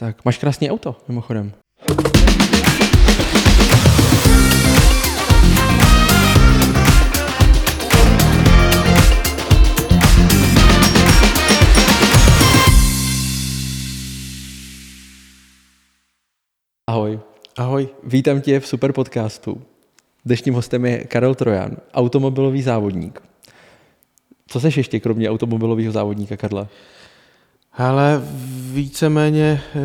Tak máš krásné auto, mimochodem. Ahoj. Ahoj. Vítám tě v super podcastu. Dnešním hostem je Karel Trojan, automobilový závodník. Co seš ještě kromě automobilového závodníka, Karla? Ale víceméně e,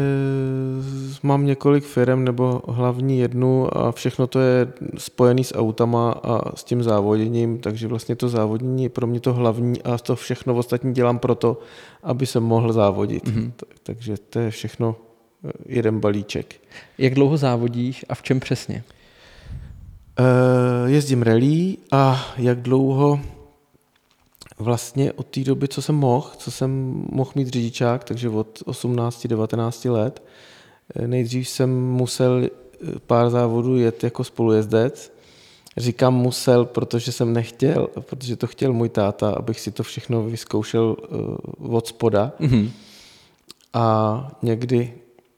mám několik firm nebo hlavní jednu a všechno to je spojené s autama a s tím závoděním, takže vlastně to závodění je pro mě to hlavní a to všechno ostatní dělám proto, aby jsem mohl závodit. Mm-hmm. Takže to je všechno eh, jeden balíček. Jak dlouho závodíš a v čem přesně? E, jezdím rally a jak dlouho vlastně od té doby, co jsem mohl, co jsem mohl mít řidičák, takže od 18-19 let, eh, nejdřív jsem musel eh, pár závodů jet jako spolujezdec. Říkám musel, protože jsem nechtěl, protože to chtěl můj táta, abych si to všechno vyzkoušel uh, od spoda. Mm-hmm. A někdy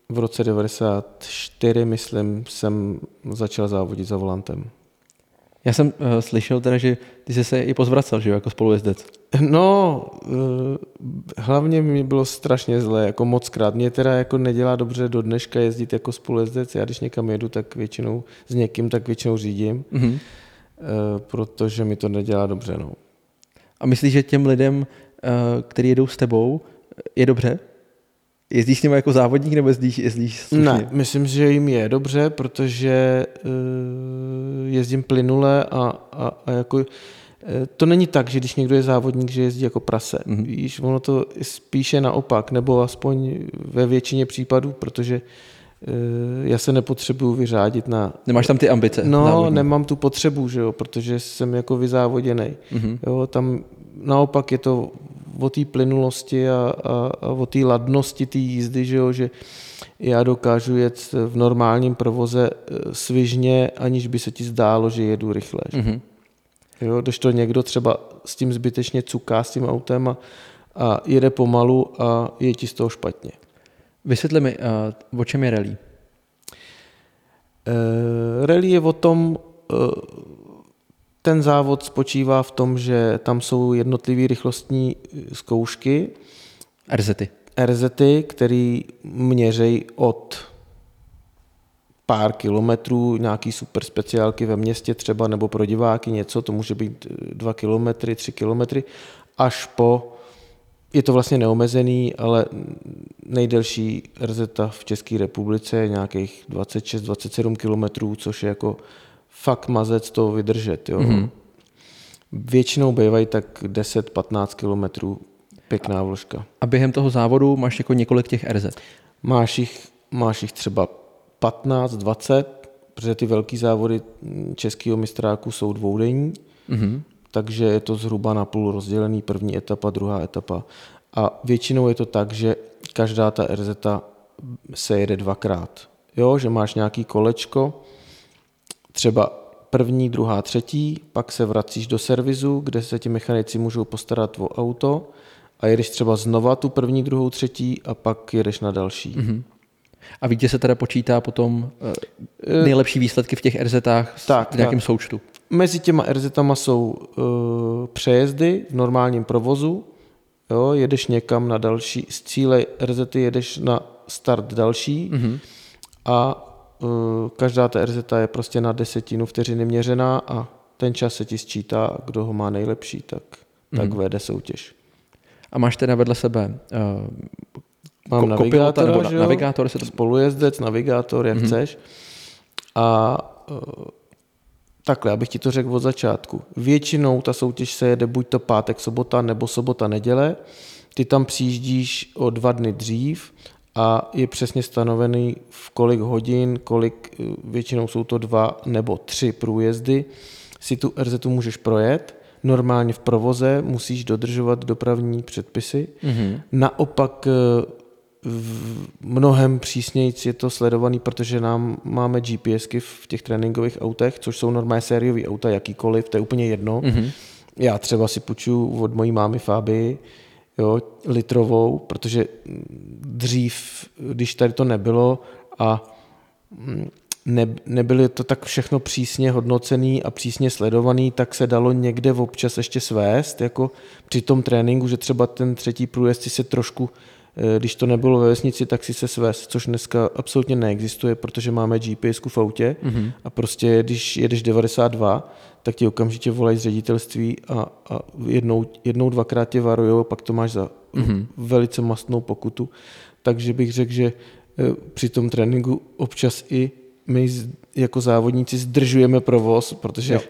v roce 94, myslím, jsem začal závodit za volantem. Já jsem uh, slyšel teda, že ty jsi se i pozvracel, že jo, jako spolujezdec. No, uh, hlavně mi bylo strašně zlé, jako moc krát. Mě teda jako nedělá dobře do dneška jezdit jako spolujezdec. Já když někam jedu, tak většinou s někým, tak většinou řídím, mm-hmm. uh, protože mi to nedělá dobře. No. A myslíš, že těm lidem, uh, kteří jedou s tebou, je dobře? Jezdíš s nimi jako závodník nebo jezdíš, jezdíš slušně? Ne, myslím, že jim je dobře, protože uh, jezdím plynule a, a, a jako uh, to není tak, že když někdo je závodník, že jezdí jako prase. Mm-hmm. Víš, ono to spíše naopak, nebo aspoň ve většině případů, protože uh, já se nepotřebuju vyřádit na... Nemáš tam ty ambice? No, závodní. nemám tu potřebu, že jo, protože jsem jako vyzávoděný. Mm-hmm. Jo, tam naopak je to o té plynulosti a, a, a o té ladnosti té jízdy, že, jo, že já dokážu jet v normálním provoze eh, svižně, aniž by se ti zdálo, že jedu rychle. Mm-hmm. Jo, když to někdo třeba s tím zbytečně cuká s tím autem a, a jede pomalu a je ti z toho špatně. Vysvětli mi, uh, o čem je rally? Uh, rally je o tom, uh, ten závod spočívá v tom, že tam jsou jednotlivé rychlostní zkoušky. RZty. RZty, které měřejí od pár kilometrů, nějaký super speciálky ve městě třeba, nebo pro diváky něco, to může být eh, dva kilometry, tři kilometry, až po, je to vlastně neomezený, ale nejdelší RZ v České republice je nějakých 26-27 kilometrů, což je jako fakt mazec to vydržet. Jo. Mm-hmm. Většinou bývají tak 10-15 kilometrů pěkná vložka. A během toho závodu máš jako několik těch RZ? Máš jich, máš jich třeba 15, 20, protože ty velký závody českého mistráku jsou dvoudenní, mm-hmm. takže je to zhruba na půl rozdělený první etapa, druhá etapa. A většinou je to tak, že každá ta RZ se jede dvakrát. Jo, že máš nějaký kolečko, třeba první, druhá, třetí, pak se vracíš do servisu, kde se ti mechanici můžou postarat o auto a jedeš třeba znova tu první, druhou, třetí a pak jedeš na další. Mm-hmm. A víte, se teda počítá potom uh, nejlepší výsledky v těch RZách tak, v nějakém tak. součtu? Mezi těma RZama jsou uh, přejezdy v normálním provozu, jo, jedeš někam na další, z cíle RZ jedeš na start další mm-hmm. a Eh, každá ta RZ je prostě na desetinu vteřiny měřená a ten čas se ti sčítá, kdo ho má nejlepší, tak, mm. tak mhm. vede soutěž. A máš teda vedle sebe uh, Mám ko- navigátora, nebo na, navigátor se to... spolujezdec, navigátor, jak mm-hmm. chceš. A uh, takhle, abych ti to řekl od začátku. Většinou ta soutěž se jede buď to pátek, sobota, nebo sobota, neděle. Ty tam přijíždíš o dva dny dřív a je přesně stanovený v kolik hodin, kolik, eh, většinou jsou to dva nebo tři průjezdy, si tu RZ můžeš projet. Normálně v provoze musíš dodržovat dopravní předpisy. Mm-hmm. Naopak eh, v mnohem přísněji je to sledovaný, protože nám máme GPSky v těch tréninkových autech, což jsou normálně sériové auta, jakýkoliv, to je úplně jedno. Mm-hmm. Já třeba si půjču od mojí mámy Fábii, jo, litrovou, protože dřív, když tady to nebylo a mm, ne, nebyly to tak všechno přísně hodnocený a přísně sledovaný, tak se dalo někde občas ještě svést, jako při tom tréninku, že třeba ten třetí průjezd si se trošku, když to nebylo ve vesnici, tak si se svést, což dneska absolutně neexistuje, protože máme GPS v autě mm-hmm. a prostě když jedeš 92, tak ti okamžitě volají z ředitelství a, a jednou, jednou, dvakrát tě varujou, pak to máš za mm-hmm. velice mastnou pokutu. Takže bych řekl, že eh, při tom tréninku občas i my jako závodníci zdržujeme provoz, protože jo.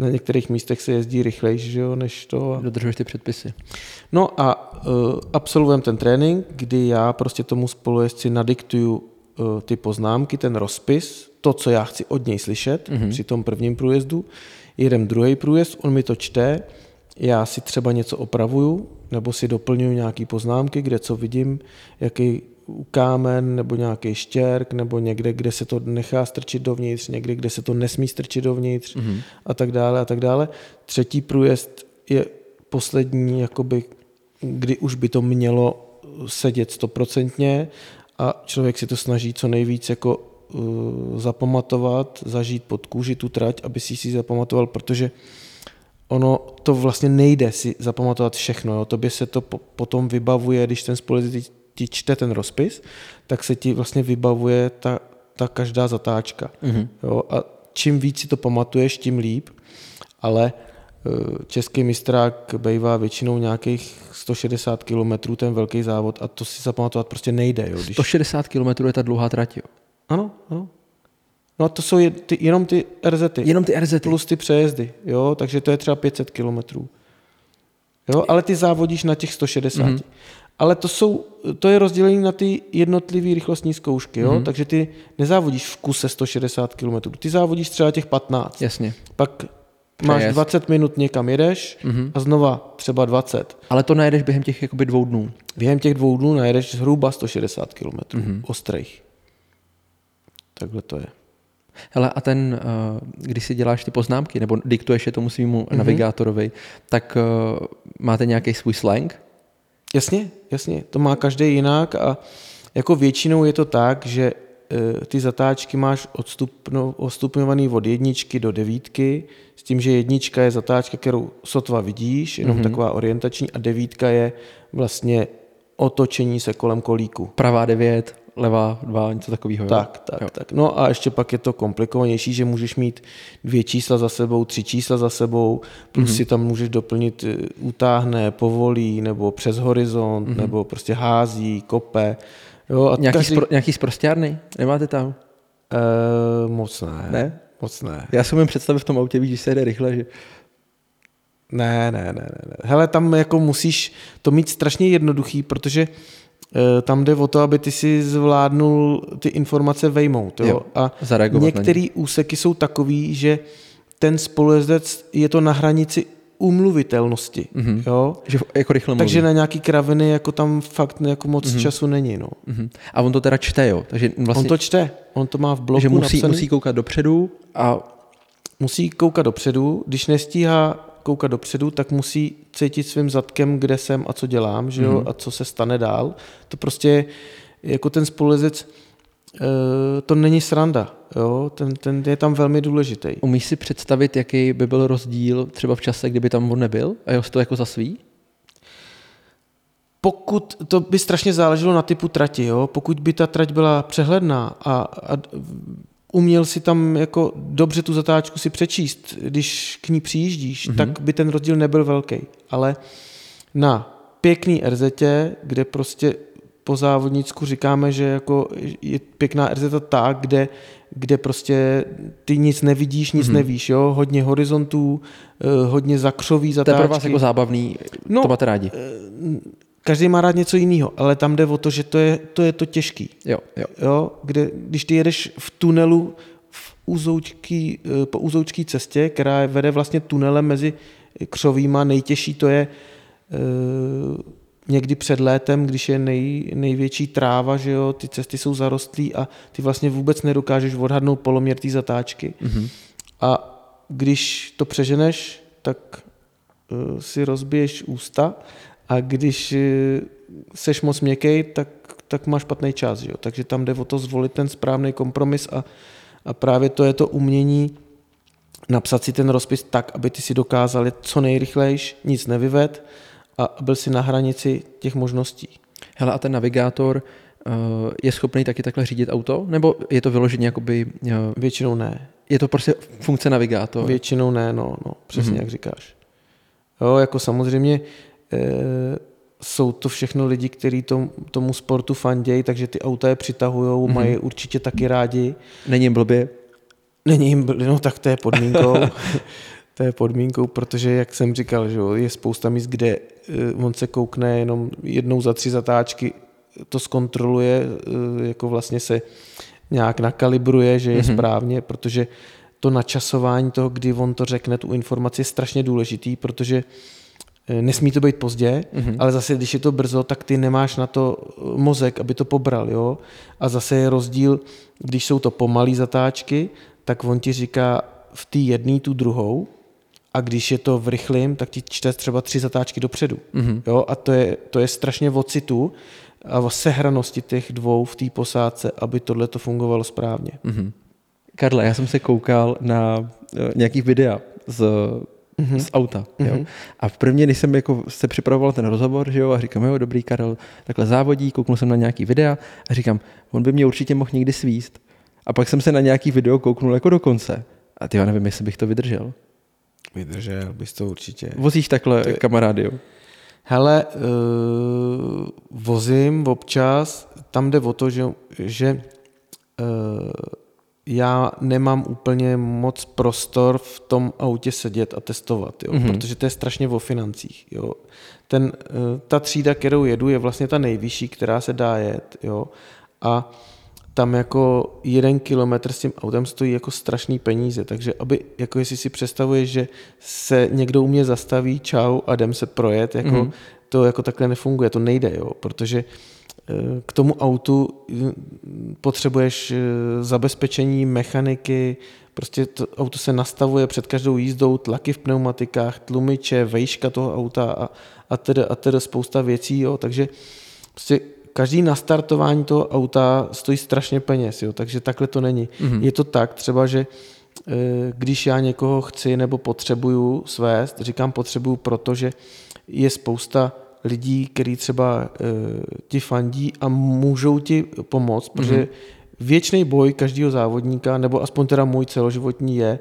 Na některých místech se jezdí rychleji, že jo, než to. A... Dodržuješ ty předpisy. No a uh, absolvujeme ten trénink, kdy já prostě tomu spolujezdci nadiktuju uh, ty poznámky, ten rozpis, to, co já chci od něj slyšet mm-hmm. při tom prvním průjezdu. Jedem druhý průjezd, on mi to čte, já si třeba něco opravuju, nebo si doplňuju nějaké poznámky, kde co vidím, jaký kámen nebo nějaký štěrk nebo někde, kde se to nechá strčit dovnitř, někde, kde se to nesmí strčit dovnitř mm-hmm. a tak dále a tak dále. Třetí průjezd je poslední, jakoby, kdy už by to mělo sedět stoprocentně a člověk si to snaží co nejvíc jako uh, zapamatovat, zažít pod kůži tu trať, aby si si zapamatoval, protože ono to vlastně nejde si zapamatovat všechno. Jo. Tobě se to po, potom vybavuje, když ten společný ti čte ten rozpis, tak se ti vlastně vybavuje ta, ta každá zatáčka. Mm-hmm. Jo, a čím víc si to pamatuješ, tím líp, ale e, český mistrák bývá většinou nějakých 160 km ten velký závod a to si zapamatovat prostě nejde. Jo, když... 160 km je ta dlouhá trať, jo? Ano, ano. No a to jsou je, ty, jenom ty RZ. Jenom ty RZ. Plus ty přejezdy, jo, takže to je třeba 500 km. Jo, ale ty závodíš na těch 160. Mm-hmm ale to, jsou, to je rozdělení na ty jednotlivé rychlostní zkoušky, jo? Mm-hmm. takže ty nezávodíš v kuse 160 km, ty závodíš třeba těch 15. Jasně. Pak Přejezd. máš 20 minut někam jedeš mm-hmm. a znova třeba 20. Ale to najedeš během těch jakoby dvou dnů. Během těch dvou dnů najedeš zhruba 160 km mm-hmm. ostrých. Takhle to je. Hele, a ten, eh, když si děláš ty poznámky, nebo diktuješ je tomu svýmu mm-hmm. navigátorovi, tak eh, máte nějaký svůj slang? Jasně, jasně, to má každý jinak a jako většinou je to tak, že e, ty zatáčky máš odstupno, odstupňovaný od jedničky do devítky, s tím, že jednička je zatáčka, kterou sotva vidíš, jenom mm-hmm. taková orientační, a devítka je vlastně otočení se kolem kolíku. Pravá devět, levá dva, něco takového. Tak, tak, jo. tak. No a ještě pak je to komplikovanější, že můžeš mít dvě čísla za sebou, tři čísla za sebou, plus mm-hmm. si tam můžeš doplnit eh, utáhne, povolí, nebo přes horizont, mm-hmm. nebo prostě hází, kope. Jo, a nějaký, každý... spro, nějaký sprostěrny? Nemáte tam? E, moc ne. Ne? Moc ne. Já si umím představit v tom autě, víš, když se jede rychle, že ne, ne, ne, ne. Hele, tam jako musíš to mít strašně jednoduchý, protože tam jde o to, aby ty si zvládnul ty informace vejmout. Jo? Jo, a některé úseky jsou takový, že ten spolujezdec je to na hranici umluvitelnosti. Mm-hmm. Jo? Že jako rychle mluví. Takže na nějaký kraviny jako tam fakt jako moc mm-hmm. času není. No. Mm-hmm. A on to teda čte, jo? Takže vlastně... On to čte, on to má v bloku že musí, napsaný. musí koukat dopředu a... Musí koukat dopředu, když nestíhá koukat dopředu, tak musí cítit svým zadkem, kde jsem a co dělám, že jo, mm-hmm. a co se stane dál. To prostě jako ten spolezec, eh, to není sranda, jo? Ten, ten je tam velmi důležitý. Umíš si představit, jaký by byl rozdíl třeba v čase, kdyby tam on nebyl a jeho to jako za svý? Pokud, to by strašně záleželo na typu trati, jo? pokud by ta trať byla přehledná a, a uměl si tam jako dobře tu zatáčku si přečíst, když k ní přijíždíš, mm-hmm. tak by ten rozdíl nebyl velký. Ale na pěkný RZ, kde prostě po závodnicku říkáme, že jako je pěkná RZ ta, kde, kde prostě ty nic nevidíš, nic mm-hmm. nevíš, jo? hodně horizontů, eh, hodně zakřový zatáčky. To je pro vás jako zábavný, no, to máte rádi. Eh, každý má rád něco jiného, ale tam jde o to, že to je to, je to těžký. Jo, jo. jo kde, když ty jedeš v tunelu v úzoučký, eh, po úzoučký cestě, která vede vlastně tunelem mezi křovýma, nejtěžší to je e, někdy před létem, když je nej, největší tráva, že jo, ty cesty jsou zarostlé a ty vlastně vůbec nedokážeš odhadnout poloměr té zatáčky. Mm-hmm. A když to přeženeš, tak e, si rozbiješ ústa a když eh, seš moc měkký, tak, tak máš špatný čas. Že jo? Takže tam jde o to zvolit ten správný kompromis a, a právě to je to umění napsat si ten rozpis tak, aby ty si dokázal co nejrychlejš, nic nevyved a byl si na hranici těch možností. Hele, a ten navigátor uh, je schopný taky takhle řídit auto? Nebo je to vyloženě jakoby... Uh, Většinou ne. Je to prostě funkce navigátor? Většinou ne, no, no přesně mm-hmm. jak říkáš. Jo, jako samozřejmě jsou to všechno lidi, kteří tom, tomu sportu fandějí, takže ty auta je přitahují, mm-hmm. mají určitě taky rádi. Není jim blbě? Není jim blbě, no tak to je podmínkou. to je podmínkou, protože, jak jsem říkal, že je spousta míst, kde e, on se koukne jenom jednou za tři zatáčky, to zkontroluje, e, jako vlastně se nějak nakalibruje, že je mm-hmm. správně, protože to načasování toho, kdy on to řekne, tu informaci je strašně důležitý, protože eh, nesmí to být pozdě, mm-hmm. ale zase, když je to brzo, tak ty nemáš na to eh, mozek, aby to pobral, jo. A zase je rozdíl, když jsou to pomalé zatáčky, tak on ti říká v té jedné tu druhou, a když je to v rychlém, tak ti čte třeba tři zatáčky dopředu. Mm-hmm. Jo? A to je, to je strašně o citu a sehranosti těch dvou v té posádce, aby tohle to fungovalo správně. Mm-hmm. Karle, já jsem se koukal na uh, nějaký videa z, mm-hmm. z auta. Mm-hmm. Jo? A v první, když jsem jako se připravoval ten rozhovor, že jo, a říkám, jo, dobrý Karel, takhle závodí, kouknul jsem na nějaký videa a říkám, on by mě určitě mohl někdy svíst. A pak jsem se na nějaký video kouknul jako do konce. A ty já nevím, jestli bych to vydržel. Vydržel bys to určitě. Vozíš takhle ty... kamarády, jo? Hele, uh, vozím občas, tam jde o to, že, že uh, já nemám úplně moc prostor v tom autě sedět a testovat, jo? Mm-hmm. protože to je strašně o financích. Jo? Ten, eh, ta třída, kterou jedu, je vlastně ta nejvyšší, která se dá jet. Jo? A tam jako jeden kilometr s tím autem stojí jako strašný peníze, takže aby, jako jestli si představuješ, že se někdo u mě zastaví, čau a jdem se projet, jako mm-hmm. to jako takhle nefunguje, to nejde, jo, protože Eh, k tomu autu eh, potřebuješ eh, zabezpečení mechaniky, prostě to auto se nastavuje před každou jízdou, tlaky v pneumatikách, tlumiče, vejška toho auta a, a tedy, a tedy spousta věcí, jo, takže prostě každý nastartování toho auta stojí strašně peněz, jo, takže takhle to není. Mm-hmm. Je to tak třeba, že když já někoho chci nebo potřebuju svést, říkám potřebuju, protože je spousta lidí, který třeba e, ti fandí a můžou ti pomoct, mm-hmm. protože věčný boj každého závodníka, nebo aspoň teda můj celoživotní je,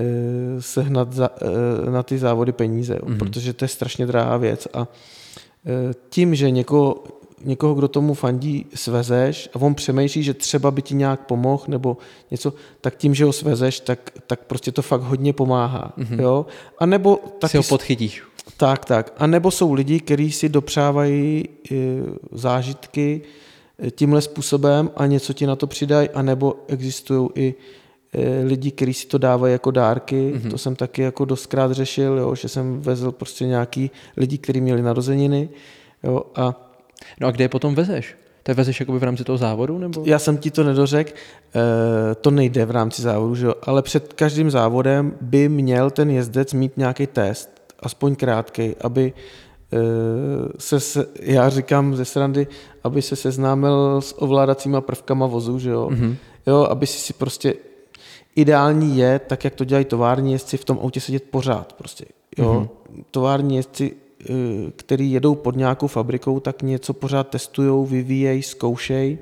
e, sehnat za, e, na ty závody peníze, mm-hmm. protože to je strašně drahá věc a tím, že někoho, někoho, kdo tomu fandí, svezeš a on přemýšlí, že třeba by ti nějak pomohl nebo něco, tak tím, že ho svezeš, tak, tak prostě to fakt hodně pomáhá. Mm-hmm. Jo? A nebo taky... Si ho podchytíš. Tak, tak. A nebo jsou lidi, kteří si dopřávají e, zážitky e, tímhle způsobem a něco ti na to přidají, a nebo existují i e, lidi, kteří si to dávají jako dárky. Mm-hmm. To jsem taky jako dostkrát řešil, jo, že jsem vezl prostě nějaký lidi, kteří měli narozeniny. Jo, a no a kde je potom vezeš? To je vezeš jakoby v rámci toho závodu? Nebo? Já jsem ti to nedořekl, e, to nejde v rámci závodu, že jo? ale před každým závodem by měl ten jezdec mít nějaký test, aspoň krátký, aby eh, se, já říkám ze srandy, aby se seznámil s ovládacíma prvkama vozu, že jo? Mm-hmm. jo, aby si si prostě ideální je, tak jak to dělají tovární jezdci, v tom autě sedět pořád prostě, jo? Mm-hmm. Tovární jezdci, eh, který jedou pod nějakou fabrikou, tak něco pořád testují, vyvíjejí, zkoušejí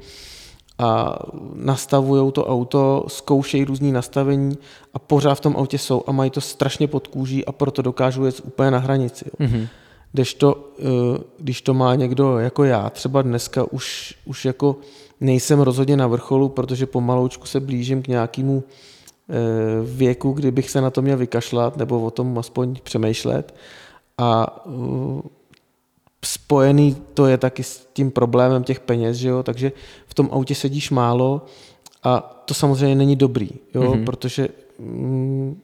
a nastavují to auto, zkoušejí různý nastavení a pořád v tom autě jsou a mají to strašně pod kůží a proto dokážou jet úplně na hranici. Jo. Mm-hmm. Když to, eh, když to má někdo jako já, třeba dneska už, už jako nejsem rozhodně na vrcholu, protože pomaloučku se blížím k nějakému eh, věku, kdybych se na to měl vykašlat nebo o tom aspoň přemýšlet. A eh, spojený to je taky s tím problémem těch peněz, že jo? takže v tom autě sedíš málo a to samozřejmě není dobrý, jo? Mm-hmm. protože mm,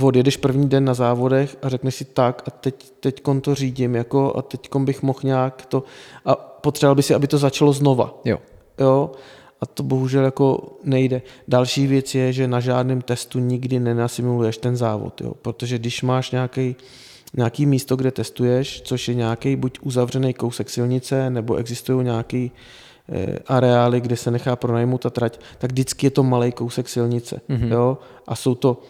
odjedeš první den na závodech a řekneš si tak a teď, teď to řídím jako a teď bych mohl nějak to a potřeboval by si, aby to začalo znova. Jo. jo? A to bohužel jako nejde. Další věc je, že na žádném testu nikdy nenasimuluješ ten závod, jo? protože když máš nějaký nějaký místo, kde testuješ, což je nějaký buď uzavřený kousek silnice, nebo existují nějaký eh, areály, kde se nechá pronajmout ta trať, tak vždycky je to malý kousek silnice. Mm-hmm. Jo? A jsou to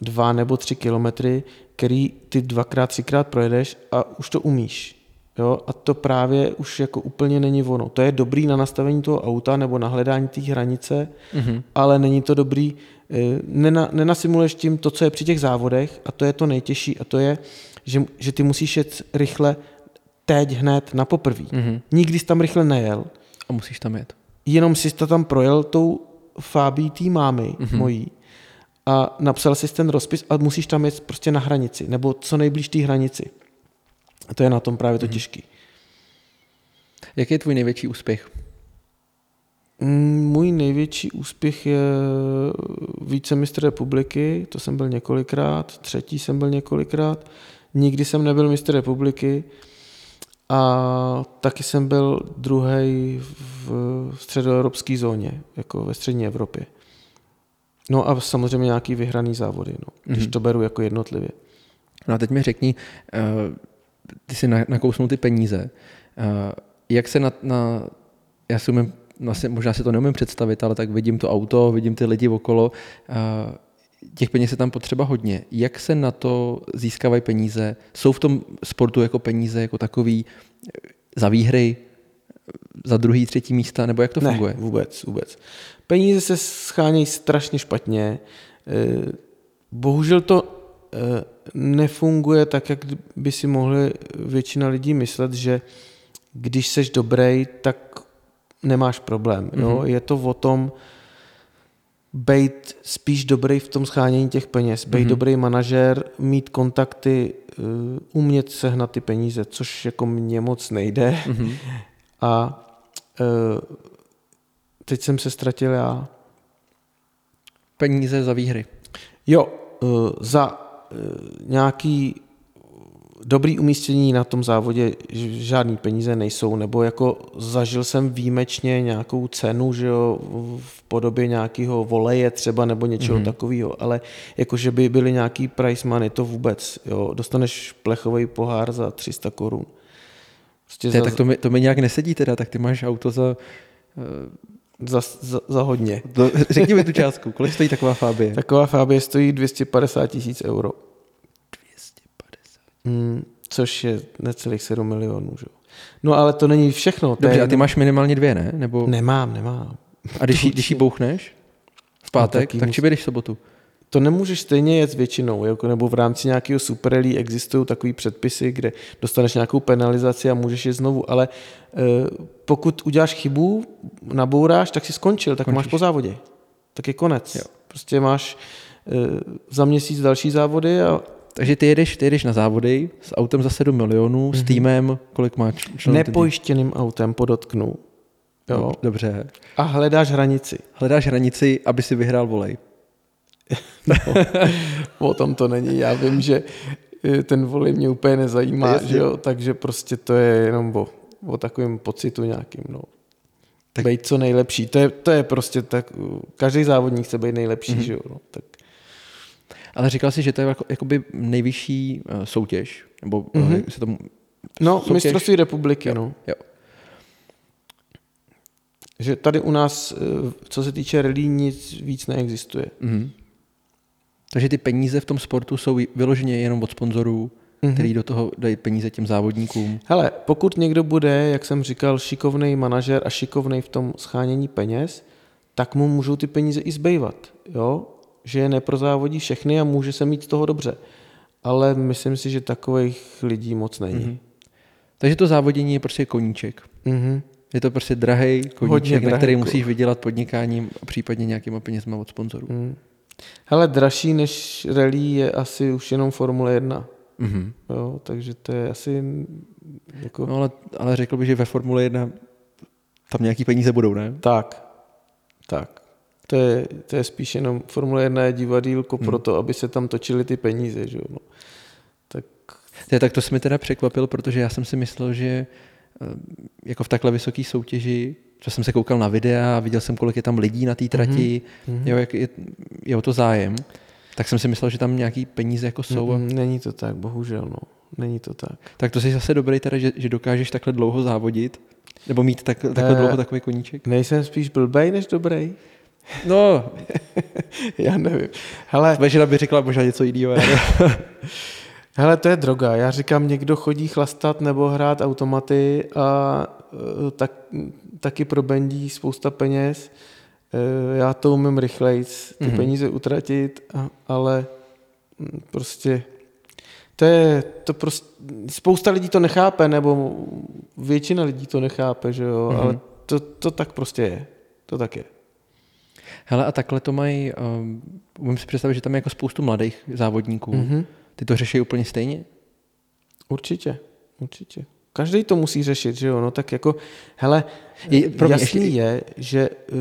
dva nebo tři kilometry, který ty dvakrát, třikrát projedeš a už to umíš. Jo? A to právě už jako úplně není ono. To je dobrý na nastavení toho auta nebo na hledání té hranice, mm-hmm. ale není to dobrý, eh, nena, nenasimuluješ tím to, co je při těch závodech a to je to nejtěžší a to je, že, že ty musíš jet rychle teď hned na poprví. Mm-hmm. Nikdy jsi tam rychle nejel. A musíš tam jet. Jenom jsi to tam projel tou fábí té mámy mm-hmm. mojí a napsal jsi ten rozpis a musíš tam jet prostě na hranici, nebo co nejblíž té hranici. A to je na tom právě to mm-hmm. těžký. Jaký je tvůj největší úspěch? Mm, můj největší úspěch je vícemistr republiky, to jsem byl několikrát, třetí jsem byl několikrát, nikdy jsem nebyl mistr republiky a taky jsem byl druhý v středoevropské zóně, jako ve střední Evropě. No a samozřejmě nějaký vyhraný závody, no, když mm-hmm. to beru jako jednotlivě. No a teď mi řekni, uh, ty si nakousnul ty peníze, uh, jak se na, na já si umím, vlastně možná si to neumím představit, ale tak vidím to auto, vidím ty lidi okolo, uh, těch peněz je tam potřeba hodně. Jak se na to získávají peníze? Jsou v tom sportu jako peníze jako takový za výhry, za druhý, třetí místa, nebo jak to ne, funguje? vůbec, vůbec. Peníze se schánějí strašně špatně. Eh, bohužel to eh, nefunguje tak, jak by si mohli většina lidí myslet, že když seš dobrý, tak nemáš problém. Jo? Mm-hmm. Je to o tom, být spíš dobrý v tom schánění těch peněz, být mm-hmm. dobrý manažer, mít kontakty, uh, umět sehnat ty peníze, což jako mně moc nejde. Mm-hmm. A uh, teď jsem se ztratil já. Peníze za výhry. Jo, uh, za nějaký dobrý umístění na tom závodě žádný peníze nejsou, nebo jako zažil jsem výjimečně nějakou cenu, že jo, v podobě nějakého voleje třeba nebo něčeho mm-hmm. takového, ale jako že by byly nějaký price money, to vůbec, jo, dostaneš plechový pohár za 300 korun. Prostě za... Tak to mi, to mi nějak nesedí teda, tak ty máš auto za... Uh... Za, za, za hodně. Řekni mi tu částku, kolik stojí taková Fabie? Taková Fabie stojí 250 tisíc euro. Hmm, což je necelých 7 milionů. Že? No ale to není všechno. Dobře, a ty máš minimálně dvě, ne? Nebo... Nemám, nemám. A když, jí, když jí bouchneš v pátek, no, tak, či v sobotu? To nemůžeš stejně jet většinou, jako, nebo v rámci nějakého Super Rally existují takové předpisy, kde dostaneš nějakou penalizaci a můžeš je znovu, ale e, pokud uděláš chybu, nabouráš, tak si skončil, tak Končíš. máš po závodě. Tak je konec. Jo. Prostě máš e, za měsíc další závody a takže ty jedeš, ty jedeš na závody s autem za 7 milionů, mm-hmm. s mhm. týmem, kolik máš? Nepojištěným autem, podotknu. Jo. Dobře. A hledáš hranici. Hledáš hranici, aby si vyhrál volej. no, o tom to není. Já vím, že eh, ten volej mě úplně nezajímá, že jo? takže prostě to je jenom o, o takovém pocitu nějakým. No. Tak... Být co nejlepší. To je, to je prostě tak, každý závodník chce být nejlepší, mm-hmm. že jo? No, tak ale říkal jsi, že to je jako, jakoby nejvyšší uh, soutěž, nebo mm-hmm. se tomu... No, soutěž? mistrovství republiky, jo. no. Jo. Že tady u nás, eh, co se týče rally, nic víc neexistuje. Mm-hmm. Takže ty peníze v tom sportu jsou vyloženě jenom od sponzorů, mm-hmm. který do toho dají peníze těm závodníkům. Hele, pokud někdo bude, jak jsem říkal, šikovný manažer a šikovný v tom schánění peněz, tak mu můžou ty peníze i zbývat. Jo? Že je neprozávodí všechny a může se mít z toho dobře. Ale myslím si, že takových lidí moc není. Mm-hmm. Takže to závodění je prostě koníček. Mm-hmm. Je to prostě drahý koníček, na který musíš vydělat podnikáním a případně nějakýma penězma od sponzorů. Mm. Hele, dražší než rally je asi už jenom Formule 1. Mm-hmm. Jo, takže to je asi... Jako... No ale, ale řekl bych, že ve Formule 1 tam nějaký peníze budou, ne? Tak, tak. To je, to je spíš jenom Formule 1 je divadílko hmm. pro to, aby se tam točily ty peníze. Že? No. Tak... Je, tak to se mi teda překvapil, protože já jsem si myslel, že eh, jako v takhle vysoké soutěži, že jsem se koukal na videa a viděl jsem, kolik je tam lidí na té trati, mm-hmm. jo, jak je, je o to zájem, tak jsem si myslel, že tam nějaký peníze jako jsou. Mm, není to tak, bohužel. No. Není to tak. Tak to jsi zase dobrý teda, že, že dokážeš takhle dlouho závodit? Nebo mít tak, takhle Eh, dlouho takový koníček? Nejsem spíš blbej než dobrý? No, Já nevím. Hele, tvoje žena by řekla možná něco jiného. hele, to je droga. Já říkám, někdo chodí chlastat nebo hrát automaty a eh, tak, taky probendí spousta peněz. Eh, Já to umím rychleji ty Mhm. mm-hmm. peníze utratit, ale mm, prostě to je, to prostě, spousta lidí to nechápe, nebo většina lidí to nechápe, že jo, Mhm. mm-hmm. ale to, to tak prostě je. To tak je. Hele, a takhle to mají, um, umím si představit, že tam je jako spoustu mladých závodníků. Mm-hmm. Ty to řeší úplně stejně? Určitě, určitě. Každý to musí řešit, že jo, no tak jako, hele, Je- pro mě jasný ještě- je, že uh,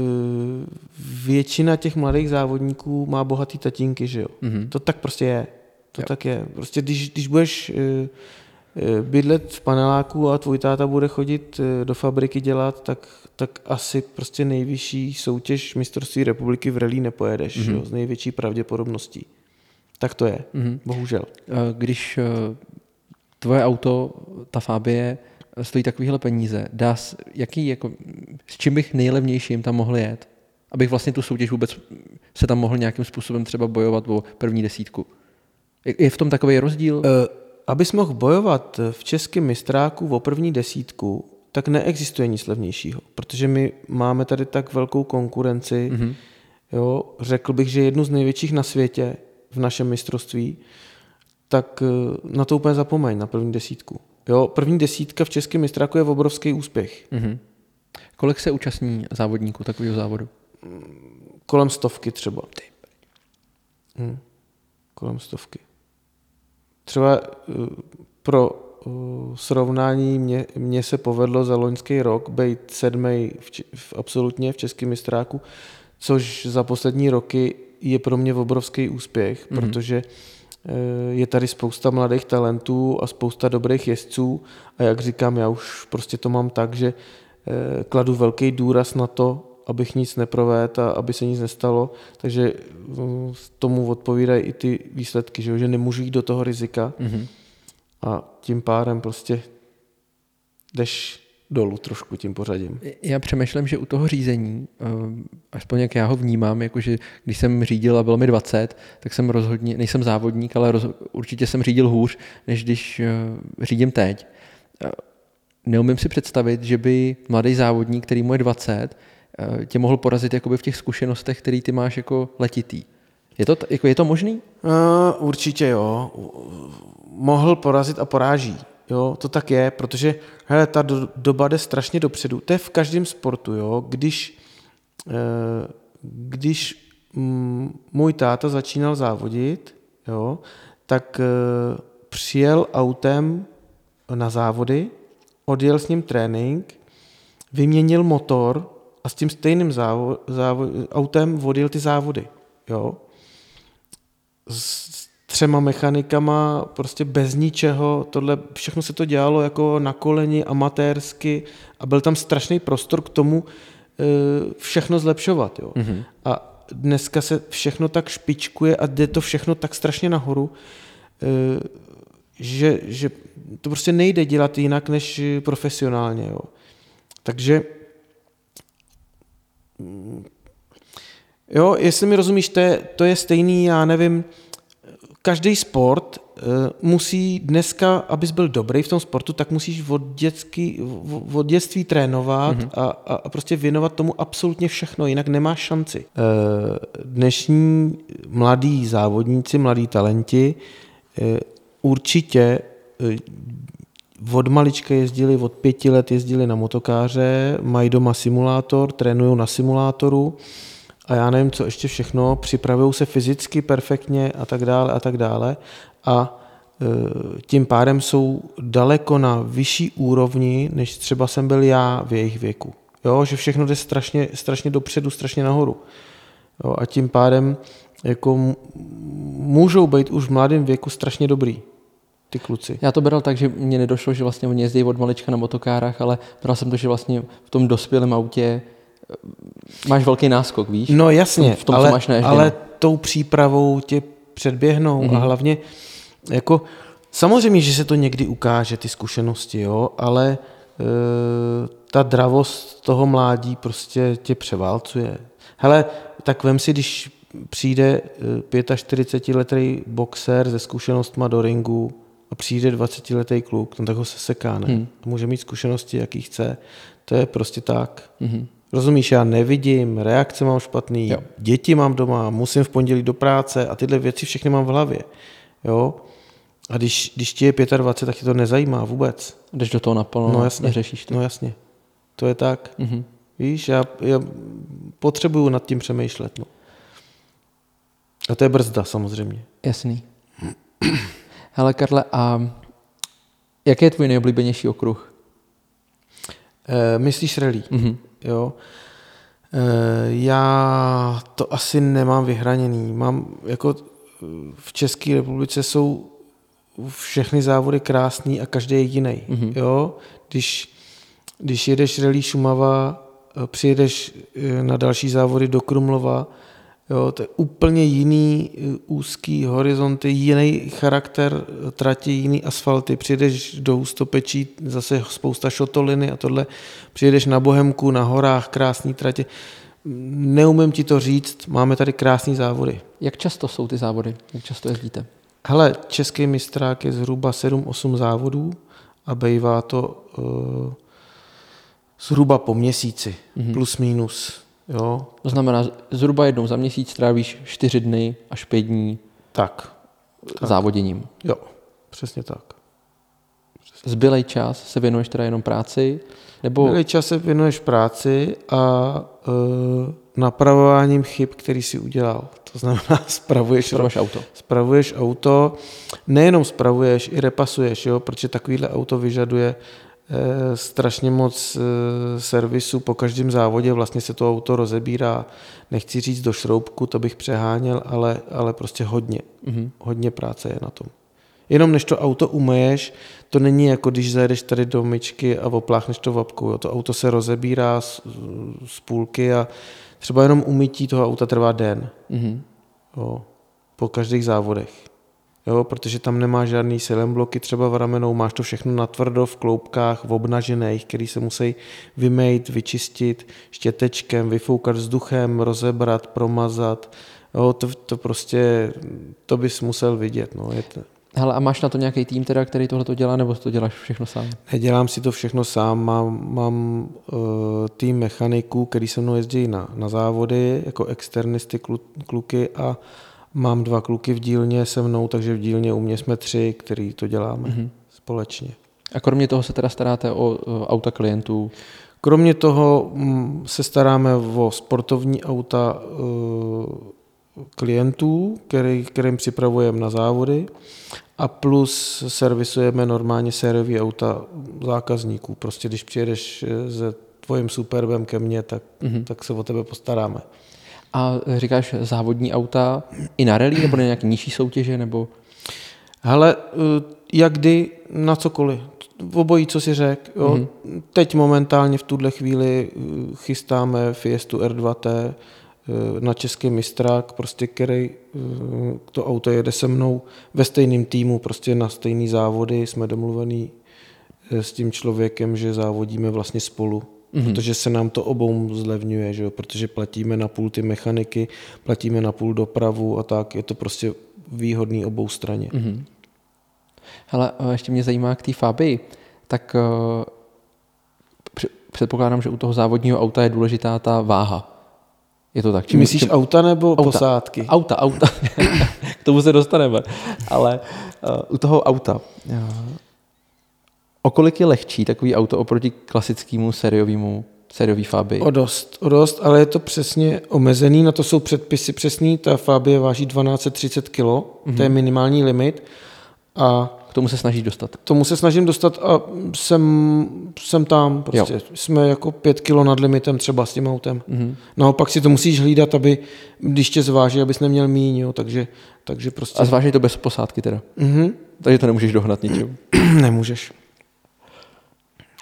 většina těch mladých závodníků má bohatý tatínky, že jo. Mhm. To tak prostě je. To Jo. tak je. Prostě když, když budeš uh, bydlet v paneláku a tvůj táta bude chodit uh, do fabriky dělat, tak, tak asi prostě nejvyšší soutěž mistrovství republiky v rally nepojedeš, Mhm. mm-hmm. jo, s největší pravděpodobností. Tak to je, Mhm. bohužel. Eh, Když eh, tvoje auto, ta Fabie, eh, stojí takovýhle peníze, dá s, jaký, jako, s čím bych nejlevnějším tam mohl jet? Abych vlastně tu soutěž vůbec se tam mohl nějakým způsobem třeba bojovat o první desítku. Je- Je v tom takový rozdíl? Eh, Abys mohl bojovat v českém mistráku o první desítku, tak neexistuje nic levnějšího, protože my máme tady tak velkou konkurenci. Mhm. Mm-hmm. Jo, řekl bych, že jednu z největších na světě v našem mistrovství, tak eh, na to úplně zapomeň, na první desítku. Jo, první desítka v českém mistráku je obrovský úspěch. Mhm. Kolik se účastní závodníků takového závodu? Kolem stovky třeba. Hm. Kolem stovky. Třeba eh, pro eh, srovnání mě, mně se povedlo za loňský rok být sedmý v, v absolutně v českém mistráku, což za poslední roky je pro mě obrovský úspěch, Mhm. mm-hmm. protože eh, je tady spousta mladých talentů a spousta dobrých jezdců a jak říkám, já už prostě to mám tak, že kladu velký důraz na to, abych nic neprovedl a aby se nic nestalo, takže mm, tomu odpovídají i ty výsledky, že, jo, že nemůžu jít do toho rizika Mhm. a tím pádem prostě jdeš dolů trošku tím pořadím. Já přemýšlím, že u toho řízení, eh, aspoň jak já ho vnímám, jakože když jsem řídil a bylo mi 20, tak jsem rozhodně, nejsem závodník, ale roz, určitě jsem řídil hůř, než když eh, řídím teď. Eh, Neumím si představit, že by mladý závodník, který mu je 20, eh, tě mohl porazit jakoby v těch zkušenostech, který ty máš jako letitý. Je to, jako je to možný? Uh, určitě jo. Mohl porazit a poráží. Jo, to tak je, protože hele, ta do, doba jde strašně dopředu. To je v každém sportu, jo. Když, eh, když mm, můj táta začínal závodit, jo, tak eh, přijel autem na závody, odjel s ním trénink, vyměnil motor a s tím stejným závo, závo, autem odjel ty závody. Jo s třema mechanikama, prostě bez ničeho, tohle všechno se to dělalo jako na koleni, amatérsky a byl tam strašný prostor k tomu eh, všechno zlepšovat. Jo. Mhm. A dneska se všechno tak špičkuje a jde to všechno tak strašně nahoru, eh, že, že to prostě nejde dělat jinak než profesionálně. Jo. Takže Jo, jestli mi rozumíš, to je, to je stejný, já nevím, každý sport uh, musí dneska, abys byl dobrý v tom sportu, tak musíš od, dětský, v- od dětství trénovat mm-hmm. a, a, a prostě věnovat tomu absolutně všechno, jinak nemáš šanci. Uh, dnešní mladí závodníci, mladí talenti uh, určitě od malička jezdili, od pěti let jezdili na motokáře, mají doma simulátor, trénují na simulátoru a já nevím, co ještě všechno, připravují se fyzicky perfektně a tak dále a tak dále a e, tím pádem jsou daleko na vyšší úrovni, než třeba jsem byl já v jejich věku. Jo, že všechno jde strašně, strašně dopředu, strašně nahoru. Jo, a tím pádem jako můžou být už v mladém věku strašně dobrý, ty kluci. Já to bral tak, že mě nedošlo, že vlastně oni jezdí od malička na motokárách, ale bral jsem to, že vlastně v tom dospělém autě eh, máš velký náskok, víš? No jasně, v tom, co ale, máš naježděno. ale tou přípravou tě předběhnou mm-hmm. a hlavně jako Samozřejmě, že se to někdy ukáže, ty zkušenosti, jo, ale e, ta dravost toho mládí prostě tě převálcuje. Hele, tak vem si, když přijde 45-letý boxer se zkušenostma do ringu a přijde 20-letý kluk, no tak ho se seká, ne? Hmm. Může mít zkušenosti, jaký chce. To je prostě tak. Hmm. Rozumíš, já nevidím, reakce mám špatný, jo. děti mám doma, musím v pondělí do práce a tyhle věci všechny mám v hlavě. Jo? A když, když ti je 25, tak ti to nezajímá vůbec. Jdeš do toho naplno no, jasně. neřešíš to. No jasně. To je tak. Mm-hmm. Víš, já, já potřebuju nad tím přemýšlet. No. A to je brzda samozřejmě. Jasný. Hele Karle, a jaký je tvůj nejoblíbenější okruh? E, myslíš rally? Mm-hmm. Jo. E, já to asi nemám vyhraněný. Mám jako v České republice jsou všechny závody krásný a každý je jiný. Mm-hmm. Jo? Když, když jedeš rally Šumava, eh, přijedeš na další závody do Krumlova, jo, to je úplně jiný eh, úzký horizonty, jiný charakter trati, jiný asfalty. Přijedeš do Ústopečí, zase spousta šotoliny a tohle. Přijedeš na Bohemku, na horách, krásný tratě. Neumím ti to říct, máme tady krásné závody. Jak často jsou ty závody? Jak často jezdíte? Hele, český mistrák je zhruba 7-8 závodů a bývá to uh, zhruba po měsíci, mm-hmm. plus minus. Jo. To znamená, zhruba jednou za měsíc trávíš 4 dny až 5 dní tak, tak. závoděním. Jo, přesně tak. Přesně. Zbylej čas se věnuješ teda jenom práci? Nebo... Zbylej čas se věnuješ práci a uh, napravováním chyb, který si udělal. To znamená, spravuješ, spravuješ auto. Spravuješ auto, nejenom spravuješ, i repasuješ, jo, protože takovýhle auto vyžaduje e, strašně moc e, servisu po každém závodě, vlastně se to auto rozebírá, nechci říct do šroubku, to bych přeháněl, ale, ale prostě hodně, mm-hmm. hodně práce je na tom. Jenom než to auto umeješ, to není jako když zajedeš tady do myčky a opláchneš to vapkou. Jo. To auto se rozebírá z, z půlky a třeba jenom umytí toho auta trvá den. Mm-hmm. Jo, po každých závodech. Jo, protože tam nemá žádný silem bloky třeba v ramenou, máš to všechno na tvrdo v kloubkách, v obnažených, který se musí vymejt, vyčistit štětečkem, vyfoukat vzduchem, rozebrat, promazat. Jo, to, to prostě, to bys musel vidět. No. Je to, Hele, a máš na to nějaký tým teda, který tohle to dělá, nebo to děláš všechno sám? Nedělám si to všechno sám, mám, mám uh, tým mechaniků, který se mnou jezdí na, na závody, jako externisty klu, kluky a mám dva kluky v dílně se mnou, takže v dílně u mě jsme tři, který to děláme mm-hmm. společně. A kromě toho se teda staráte o, o auta klientů? Kromě toho mm, se staráme o sportovní auta uh, klientů, který, kterým připravujeme na závody a plus servisujeme normálně sériové auta zákazníků. Prostě když přijedeš se tvojím superbem ke mně, tak, mm-hmm. tak se o tebe postaráme. A říkáš závodní auta i na rally nebo na nějaké nižší soutěže? Nebo... Hele, eh, jak kdy, na cokoliv. Obojí, co si řekl. Mm-hmm. Teď momentálně v tuhle chvíli eh, chystáme Fiestu R2T, Eh, na český mistrák, prostě, který to auto jede se mnou ve stejném týmu, prostě na stejný závody, jsme domluvený s tím člověkem, že závodíme vlastně spolu, mm-hmm. protože se nám to obou zlevňuje, že jo? protože platíme na půl ty mechaniky, platíme na půl dopravu a tak, je to prostě výhodný obou straně. Mm-hmm. Hele, ještě mě zajímá k té Fabii, tak uh, předpokládám, že u toho závodního auta je důležitá ta váha. Je to tak? Čím, Myslíš čím... auta nebo auta. posádky? Auta, auta. K tomu se dostaneme. Ale uh, u toho auta. Uh, o kolik je lehčí takový auto oproti klasickému sériovému sériový Fabii? O dost, o dost, ale je to přesně omezený, na to jsou předpisy přesný, ta Fabie váží 1230 kg, mm-hmm. to je mhm. minimální limit a tomu se snažíš dostat? K tomu se snažím dostat a jsem, jsem tam. Prostě. Jo. Jsme jako pět kilo nad limitem třeba s tím autem. Mm-hmm. Naopak si to musíš hlídat, aby, když tě zváží, abys neměl míň. Jo. Takže, takže prostě... A zváží to bez posádky teda? Mm-hmm. Takže to nemůžeš dohnat ničím? Nemůžeš.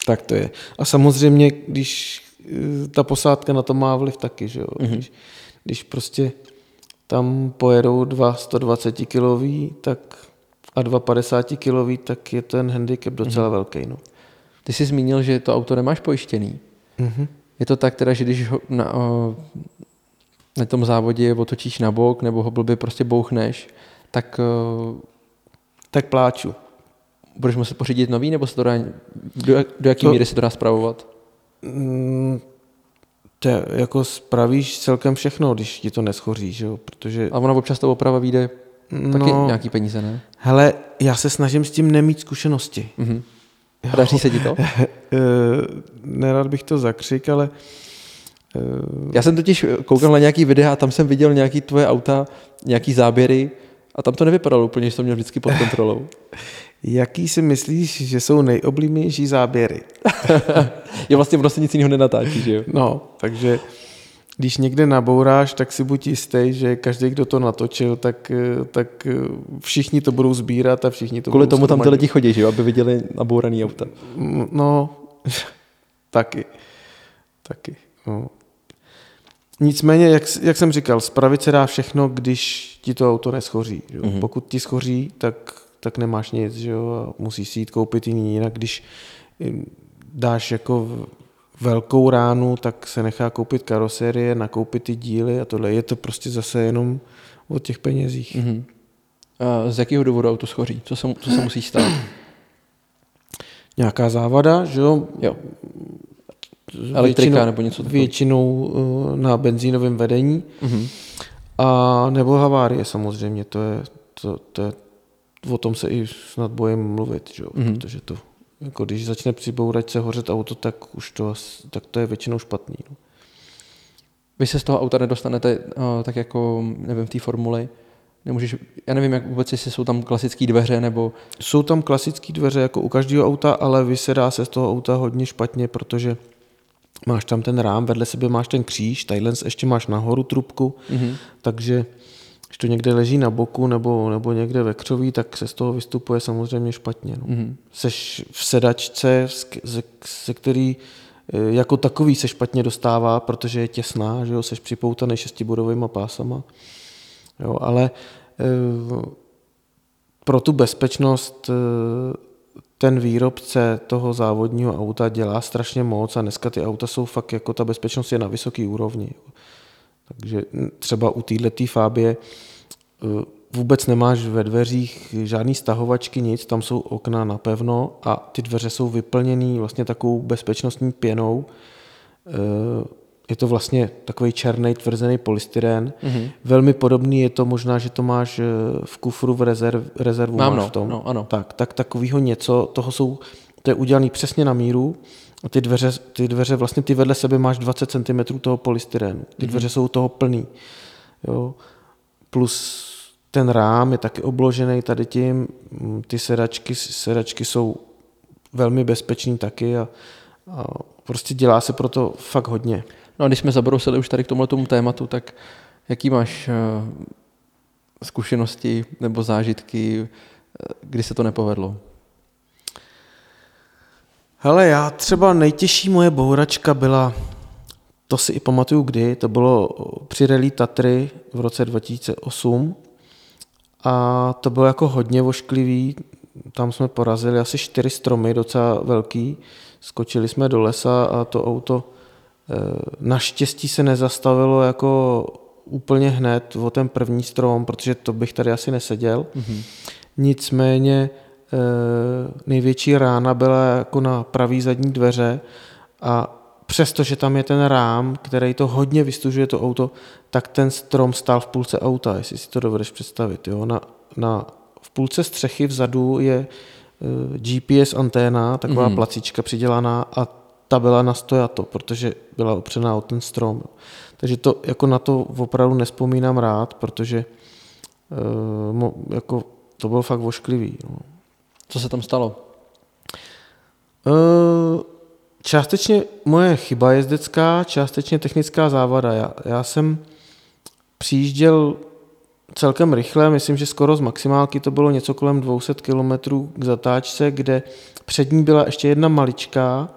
Tak to je. A samozřejmě, když eh, ta posádka na to má vliv taky, že jo. Mm-hmm. Když, když prostě tam pojedou dva 120 kilový, tak a 250 kilový, tak je ten handicap docela mm-hmm. velký. No. Ty jsi zmínil, že to auto nemáš pojištěný. Mm-hmm. Je to tak teda, že když ho na, o, na tom závodě otočíš na bok nebo ho blbě prostě bouchneš, tak... O, tak pláču. Budeš muset pořídit nový, nebo se to dá, do, do jaký to, míry se to dá zpravovat? Mm, to jako spravíš celkem všechno, když ti to neschoří, že jo? Protože... A ona občas to oprava vyjde taky no, nějaký peníze, ne? Hele, já se snažím s tím nemít zkušenosti. Mm-hmm. Daří se ti to? Eh, nerad bych to zakřik, ale... Eh, já jsem totiž koukal na nějaký videa a tam jsem viděl nějaký tvoje auta, nějaký záběry a tam to nevypadalo úplně, že to měl vždycky pod kontrolou. Jaký si myslíš, že jsou nejoblíbenější záběry? je vlastně prostě nic jiného nenatáčí, že jo? No, takže když někde nabouráš, tak si buď jistý, že každý, kdo to natočil, tak, tak všichni to budou sbírat a všichni to Kvůli budou tomu tam ty lidi chodí, že jo, aby viděli nabouraný auta. No, taky. Taky. No. Nicméně, jak, jak jsem říkal, spravit se dá všechno, když ti to auto neschoří. Jo? Mm-hmm. Pokud ti schoří, tak, tak nemáš nic, že jo? a musíš si jít koupit jiný. Jinak, když dáš jako velkou ránu, tak se nechá koupit karosérie, nakoupit ty díly a tohle. Je to prostě zase jenom o těch penězích. Mm-hmm. A z jakého důvodu auto schoří? Co se, co se musí stát? Nějaká závada, že jo? jo. Elektrika většinou, nebo něco takového? Většinou uh, na benzínovém vedení. Mm-hmm. A nebo havárie samozřejmě, to je, to, to je, o tom se i snad bojím mluvit, že? Mm-hmm. protože to jako když začne při bouračce hořet auto, tak už to, tak to je většinou špatný. No. Vy se z toho auta nedostanete uh, tak jako, nevím, v té formuli, nemůžeš, já nevím, jak vůbec, jestli jsou tam klasické dveře, nebo... Jsou tam klasické dveře jako u každého auta, ale vysedá se z toho auta hodně špatně, protože máš tam ten rám, vedle sebe máš ten kříž, tadyhle ještě máš nahoru trubku, mm-hmm. takže když to někde leží na boku nebo, nebo někde ve křoví, tak se z toho vystupuje samozřejmě špatně. No. Mm-hmm. Seš v sedačce, ze, ze který e, jako takový se špatně dostává, protože je těsná, že jo, seš připoutaný šestibodovými pásama. Jo, ale e, pro tu bezpečnost e, ten výrobce toho závodního auta dělá strašně moc a dneska ty auta jsou fakt jako ta bezpečnost je na vysoké úrovni. Takže třeba u této fábie e, vůbec nemáš ve dveřích žádný stahovačky, nic, tam jsou okna napevno a ty dveře jsou vyplněné vlastně takovou bezpečnostní pěnou. E, je to vlastně takový černý tvrzený polystyren. Mm-hmm. Velmi podobný je to možná, že to máš e, v kufru v rezerv, rezervu. Mám máš no, v tom. No, ano. Tak, tak takového něco, toho jsou, to je udělané přesně na míru a ty dveře, ty dveře, vlastně ty vedle sebe máš 20 cm toho polystyrenu. Ty dveře mm-hmm. jsou toho plný. Jo. Plus ten rám je taky obložený tady tím. Mm, ty sedačky, sedačky jsou velmi bezpečný taky a, a prostě dělá se pro to fakt hodně. No a když jsme zabrousili už tady k tomuto tématu, tak jaký máš uh, zkušenosti nebo zážitky, uh, kdy se to nepovedlo? Hele, já třeba nejtěžší moje bouračka byla, to si i pamatuju kdy, to bylo při Rally Tatry v roce 2008 a to bylo jako hodně vošklivý, tam jsme porazili asi čtyři stromy, docela velký, skočili jsme do lesa a to auto e, naštěstí se nezastavilo jako úplně hned o ten první strom, protože to bych tady asi neseděl. Mm-hmm. Nicméně Eh, největší rána byla jako na pravý zadní dveře a přestože tam je ten rám, který to hodně vystužuje to auto, tak ten strom stál v půlce auta, jestli si to dovedeš představit. Jo? Na, na, v půlce střechy vzadu je eh, GPS anténa, taková mm. placička přidělaná a ta byla na stojato, protože byla opřená o ten strom. Takže to jako na to opravdu nespomínám rád, protože mo, jako, to bylo fakt vošklivý. No. Co se tam stalo? Částečně moje chyba jezdecká, částečně technická závada. Já, já jsem přijížděl celkem rychle, myslím, že skoro z maximálky to bylo něco kolem 200 km k zatáčce, kde před ní byla ještě jedna maličká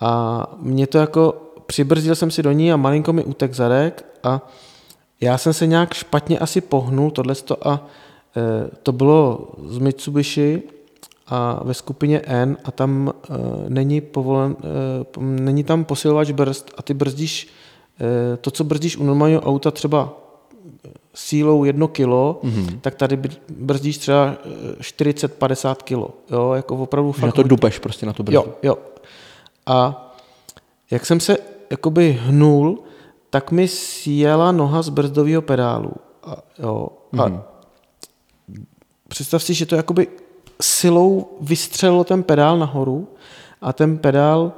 a mě to jako, přibrzdil jsem si do ní a malinko mi utek zadek a já jsem se nějak špatně asi pohnul tohle a Eh, to bylo z Mitsubishi a ve skupině N a tam uh, není, povolen, uh, není tam posilovač brzd a ty brzdíš, uh, to, co brzdíš u normálního auta třeba sílou jedno kilo, mm-hmm. tak tady brzdíš třeba 40-50 kilo. Jo, jako opravdu fakt... Na to dupeš prostě na tu brzdu. Jo, jo. A jak jsem se jakoby hnul, tak mi sjela noha z brzdového pedálu. A, jo, a mm-hmm. představ si, že to jakoby silou vystřelilo ten pedál nahoru a ten pedál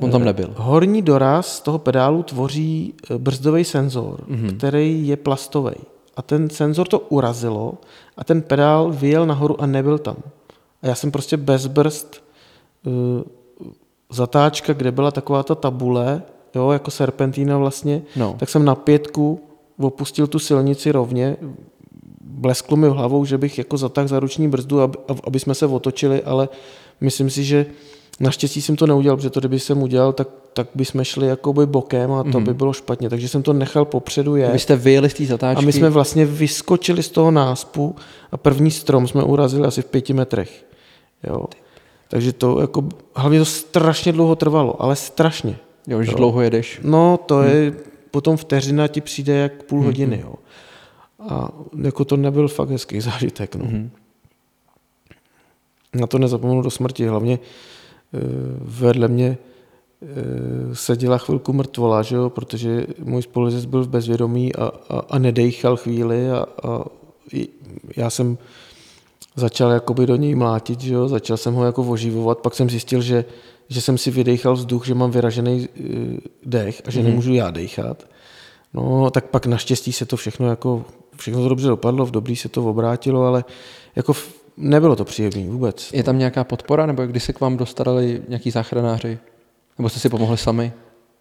On tam nebyl. Horní doraz toho pedálu tvoří eh, brzdový senzor, mm-hmm. který je plastový. A ten senzor to urazilo a ten pedál vyjel nahoru a nebyl tam. A já jsem prostě bez brzd uh, zatáčka, kde byla taková ta tabule, jo, jako serpentína vlastně, no. tak jsem na pětku opustil tu silnici rovně, blesklo mi v hlavou, že bych jako zatáhl za ruční brzdu, aby, aby jsme se otočili, ale myslím si, že Naštěstí jsem to neudělal, protože to, kdyby jsem udělal, tak, tak by jsme šli jakoby bokem a to mm. by bylo špatně. Takže jsem to nechal popředu je. Vy jste vyjeli z té zatáčky. A my jsme vlastně vyskočili z toho náspu a první strom jsme urazili asi v pěti metrech. Jo. Takže to jako, hlavně to strašně dlouho trvalo, ale strašně. Jo, že jo. dlouho jedeš. No, to hmm. je, potom vteřina ti přijde jak půl hmm. hodiny, jo. A jako to nebyl fakt hezký zážitek, no. Hmm. Na to nezapomenu do smrti, hlavně Eh, vedle mě eh, seděla chvilku mrtvola, že jo, protože můj spoluzec byl v bezvědomí a, a, a nedejchal chvíli a, a já jsem začal jakoby do něj mlátit, že jo, začal jsem ho jako oživovat, pak jsem zjistil, že, že jsem si vydechal vzduch, že mám vyražený eh, dech a že mm-hmm. nemůžu já dechat. No, tak pak naštěstí se to všechno jako, všechno to dobře dopadlo, v dobrý se to obrátilo, ale jako nebylo to příjemné vůbec. Je tam nějaká podpora, nebo kdy se k vám dostali nějaký záchranáři? Nebo jste si pomohli sami?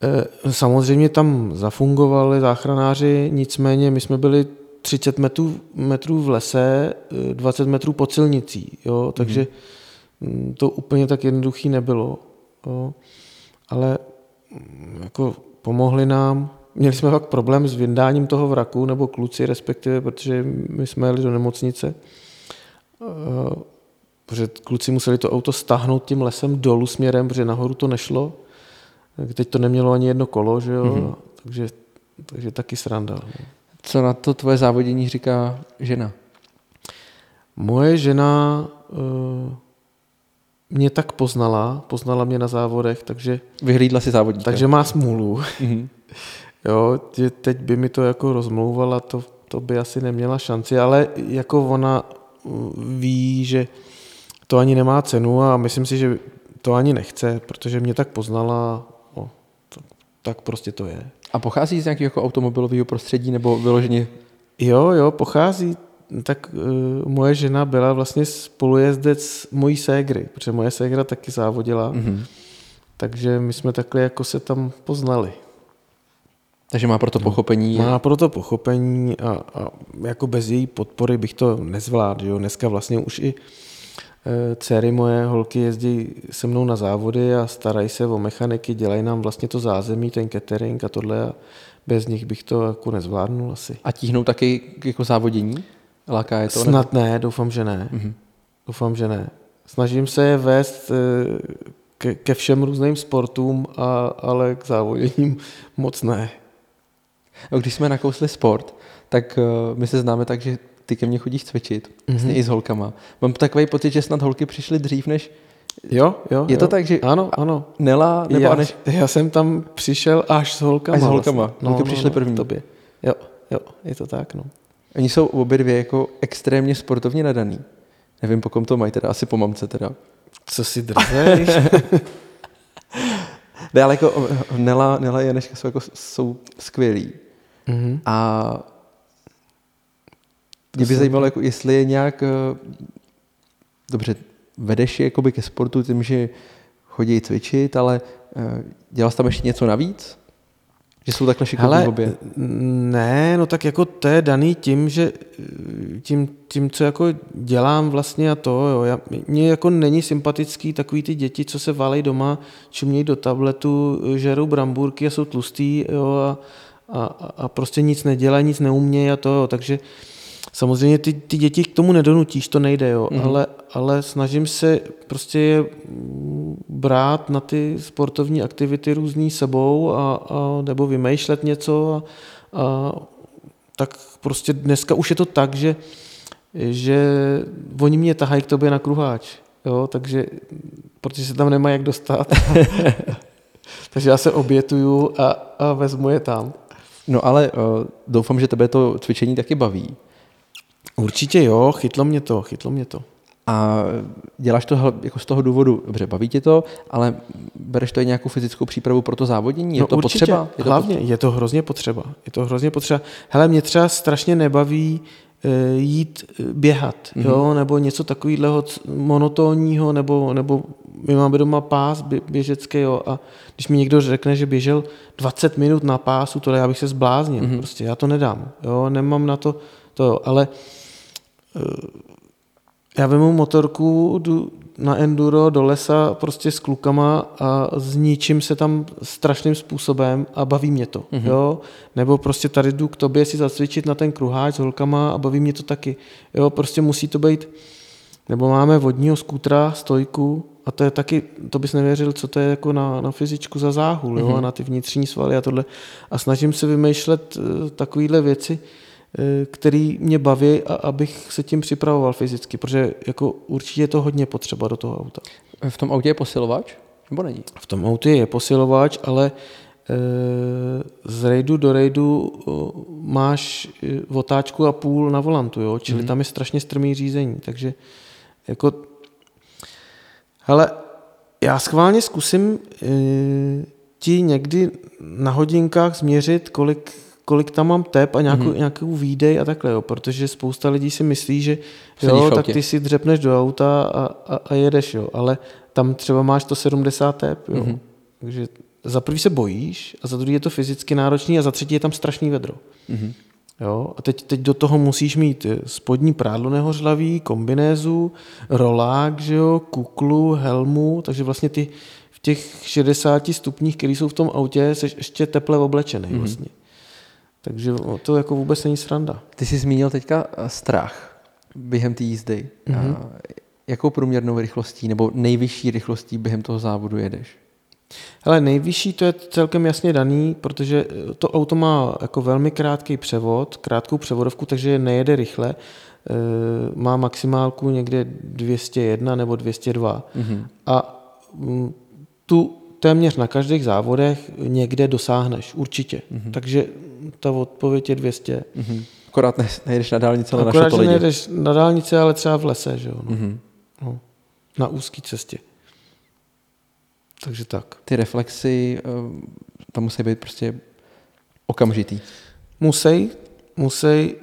Eh, samozřejmě tam zafungovali záchranáři, nicméně my jsme byli 30 metrů, metrů v lese, 20 eh, metrů pod silnicí, jo, takže mm. to úplně tak jednoduchý nebylo. Jo. Ale mm, jako pomohli nám, měli jsme fakt problém s vyndáním toho vraku, nebo kluci respektive, protože my jsme jeli do nemocnice Eh, protože kluci museli to auto stáhnout tím lesem dolů směrem, protože nahoru to nešlo. Teď to nemělo ani jedno kolo, že jo? Mm-hmm. Takže, takže taky sranda. No. Co na to tvoje závodění říká žena? Moje žena uh, mě tak poznala, poznala mě na závodech, takže... Vyhlídla si závodníka. Takže má smůlu. Mm-hmm. jo, teď by mi to jako rozmlouvala, to, to by asi neměla šanci, ale jako ona ví, že to ani nemá cenu a myslím si, že to ani nechce, protože mě tak poznala, no, to, tak prostě to je. A pochází z nějakého jako automobilového prostředí nebo vyloženě? Jo, jo, pochází. Tak uh, moje žena byla vlastně spolujezdec mojí ségry, protože moje ségra taky závodila. Mm-hmm. Takže my jsme takhle jako se tam poznali. Takže má proto pochopení. Má proto pochopení a, a jako bez její podpory bych to nezvládl. Jo. Dneska vlastně už i e, dcery moje holky jezdí se mnou na závody a starají se o mechaniky, dělají nám vlastně to zázemí, ten catering a tohle a bez nich bych to jako nezvládnul asi. A tíhnou taky jako závodění? Láká je to? Snad nebo? ne, doufám, že ne. Mm-hmm. Doufám, že ne. Snažím se je vést e, ke, ke všem různým sportům, a, ale k závoděním moc ne. Když jsme nakousli sport, tak uh, my se známe tak, že ty ke mně chodíš cvičit, mm-hmm. vlastně i s holkama. Mám takový pocit, že snad holky přišly dřív, než... Jo, jo. Je jo. to tak, že... Ano, ano. Nela, nebo já, než... já jsem tam přišel až s holkama. Až s holkama. Vlastně. No, Holky no, přišly no, první. Tobě. Jo, jo, je to tak, no. Oni jsou obě dvě jako extrémně sportovně nadaný. Nevím, po kom to mají, teda asi po mamce teda. Co si drzej? ne, ale jako Nela, Nela a Janeška jsou, jako, jsou skvělí. Mm-hmm. A mě by zajímalo, jako, jestli je nějak, eh, dobře, vedeš je jakoby ke sportu tím, že chodí cvičit, ale eh, dělal jsi tam ještě něco navíc? Že jsou takhle šikovní obě? Ne, no tak jako to je daný tím, že tím, tím co jako dělám vlastně a to, jo, já, mně jako není sympatický takový ty děti, co se válej doma, čumějí do tabletu, žerou brambůrky a jsou tlustý, jo, a, a, a prostě nic nedělají, nic neumějí a to, jo. takže Samozřejmě ty, ty děti k tomu nedonutíš, to nejde, jo, mm. ale, ale snažím se prostě je brát na ty sportovní aktivity různý sebou a, a nebo vymýšlet něco a, a tak prostě dneska už je to tak, že, že oni mě tahají k tobě na kruháč, jo, takže protože se tam nemá jak dostat. takže já se obětuju a, a vezmu je tam. No ale uh, doufám, že tebe to cvičení taky baví. Určitě jo, chytlo mě to, chytlo mě to. A děláš to jako z toho důvodu, dobře, baví tě to, ale bereš to i nějakou fyzickou přípravu pro to závodění? Je no to určitě, potřeba? Je to hlavně, potřeba? je to hrozně potřeba. Je to hrozně potřeba. Hele, mě třeba strašně nebaví jít e, běhat, mm-hmm. jo, nebo něco takového monotónního, nebo, nebo my máme doma pás běžecký, jo, a když mi někdo řekne, že běžel 20 minut na pásu, to já bych se zbláznil, mm-hmm. prostě já to nedám, jo, nemám na to, to, ale já vemu motorku, jdu na enduro do lesa prostě s klukama a zničím se tam strašným způsobem a baví mě to. Mm-hmm. Jo? Nebo prostě tady jdu k tobě si zacvičit na ten kruháč s holkama a baví mě to taky. Jo? Prostě musí to být nebo máme vodního skútra, stojku, a to je taky, to bys nevěřil, co to je jako na, na fyzičku za záhul, mm-hmm. jo? a mhm. na ty vnitřní svaly a tohle. A snažím se vymýšlet uh, takovéhle věci, Eh, který mě baví a abych se tím připravoval fyzicky, protože jako určitě je to hodně potřeba do toho auta. V tom autě je posilovač? Nebo není? V tom autě je posilovač, ale eh, z rejdu do rejdu máš eh, otáčku a půl na volantu, jo? čili mm. tam je strašně strmý řízení, takže jako hele, já schválně zkusím ti někdy na hodinkách změřit, kolik kolik tam mám tep a nějakou, mm-hmm. nějakou výdej a takhle, jo, protože spousta lidí si myslí, že jo, tak ty si dřepneš do auta a, a, a jedeš, jo, ale tam třeba máš to 70 tep, jo. Mm-hmm. Takže za prvý se bojíš a za druhý je to fyzicky náročný a za třetí je tam strašný vedro. Mm-hmm. Jo, a teď, teď do toho musíš mít eh, spodní prádlo nehořlavý, kombinézu, rolák, že jo, kuklu, helmu, takže vlastně ty v těch 60 stupních, které jsou v tom autě, jsi ještě teple oblečený mm-hmm. vlastně. Takže to jako vůbec není sranda. Ty jsi zmínil teďka eh, strach během té jízdy. Mm-hmm. Jakou průměrnou rychlostí nebo nejvyšší rychlostí během toho závodu jedeš? Ale nejvyšší to je celkem jasně daný, protože eh, to auto má jako velmi krátký převod, krátkou převodovku, takže nejede rychle. Má maximálku někde 201 nebo 202. Mm-hmm. A mm, tu téměř na každých závodech někde dosáhneš, určitě. Mm-hmm. Takže ta odpověď je 200. Mm-hmm. Akorát ne, nejdeš na dálnici, ale Akorát, na že nejdeš na dálnici, ale třeba v lese, že jo. No. Mm-hmm. No. Na úzké cestě. Takže tak. Ty reflexy eh, tam musí být prostě okamžitý. Musí, musí.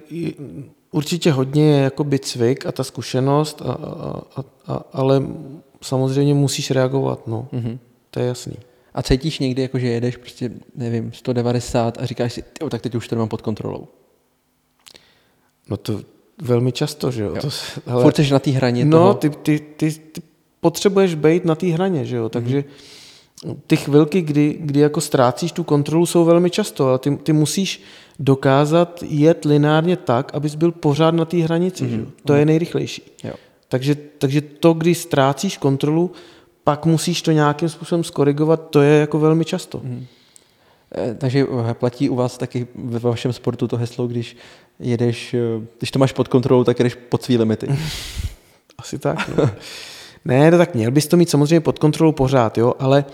Určitě hodně je jako být cvik a ta zkušenost, a, a, a, ale samozřejmě musíš reagovat. No. Mm-hmm. To je jasný. A cítíš někdy, jako že jedeš prostě, nevím, 190 a říkáš si, jo, tak teď už to mám pod kontrolou. No to velmi často, že jo. jo. To, hele, Furt jsi na té hraně No, toho... ty, ty, ty, ty potřebuješ být na té hraně, že jo, takže mm-hmm. ty chvilky, kdy, kdy jako ztrácíš tu kontrolu, jsou velmi často, ale ty, ty musíš dokázat jet lineárně tak, abys byl pořád na té hranici, mm-hmm. že jo. Mhm. To mm-hmm. je nejrychlejší. Jo. Takže, takže to, kdy ztrácíš kontrolu, pak musíš to nějakým způsobem skorigovat, to je jako velmi často. Hmm. Takže eh, platí u vás taky ve vašem sportu to heslo, když jedeš, eh, když to máš pod kontrolou, tak jedeš pod svý limity. Asi tak. No. ne, no tak měl bys to mít samozřejmě pod kontrolou pořád, jo, ale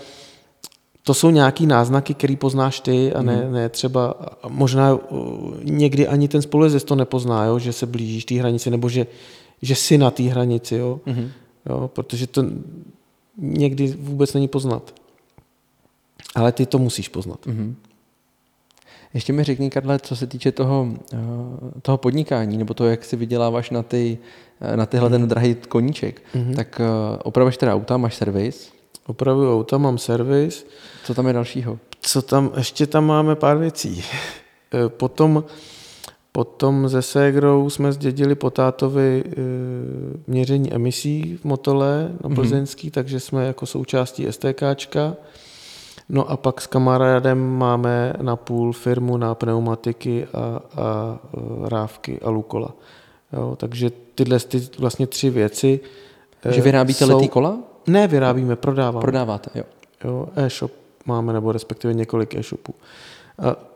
to jsou nějaký náznaky, který poznáš ty a ne, hmm. ne třeba, možná někdy ani ten spolujezdec to nepozná, jo, že se blížíš té hranici, nebo že, že jsi na té hranici, jo, hmm. jo, protože to, někdy vůbec není poznat. Ale ty to musíš poznat. Mm-hmm. Ještě mi řekni, Karle, co se týče toho, eh, toho podnikání, nebo to, jak si vyděláváš na, ty, eh, na tyhle mm-hmm. ten drahý koníček, mm-hmm. tak eh, opravuješ teda auta, máš servis? Opravuju auta, mám servis. Co tam je dalšího? Co tam, ještě tam máme pár věcí. Potom Potom ze Ségrou jsme zdědili po tátovi e, měření emisí v Motole na mhm. Plzeňský, mm-hmm. takže jsme jako součástí STKčka. No a pak s kamarádem máme na půl firmu na pneumatiky a, a e, rávky a lukola. Jo, takže tyhle ty vlastně tři věci. Že vyrábíte jsou... letý kola? Ne, vyrábíme, prodáváme. Prodáváte, jo. Jo, e-shop máme, nebo respektive několik e-shopů.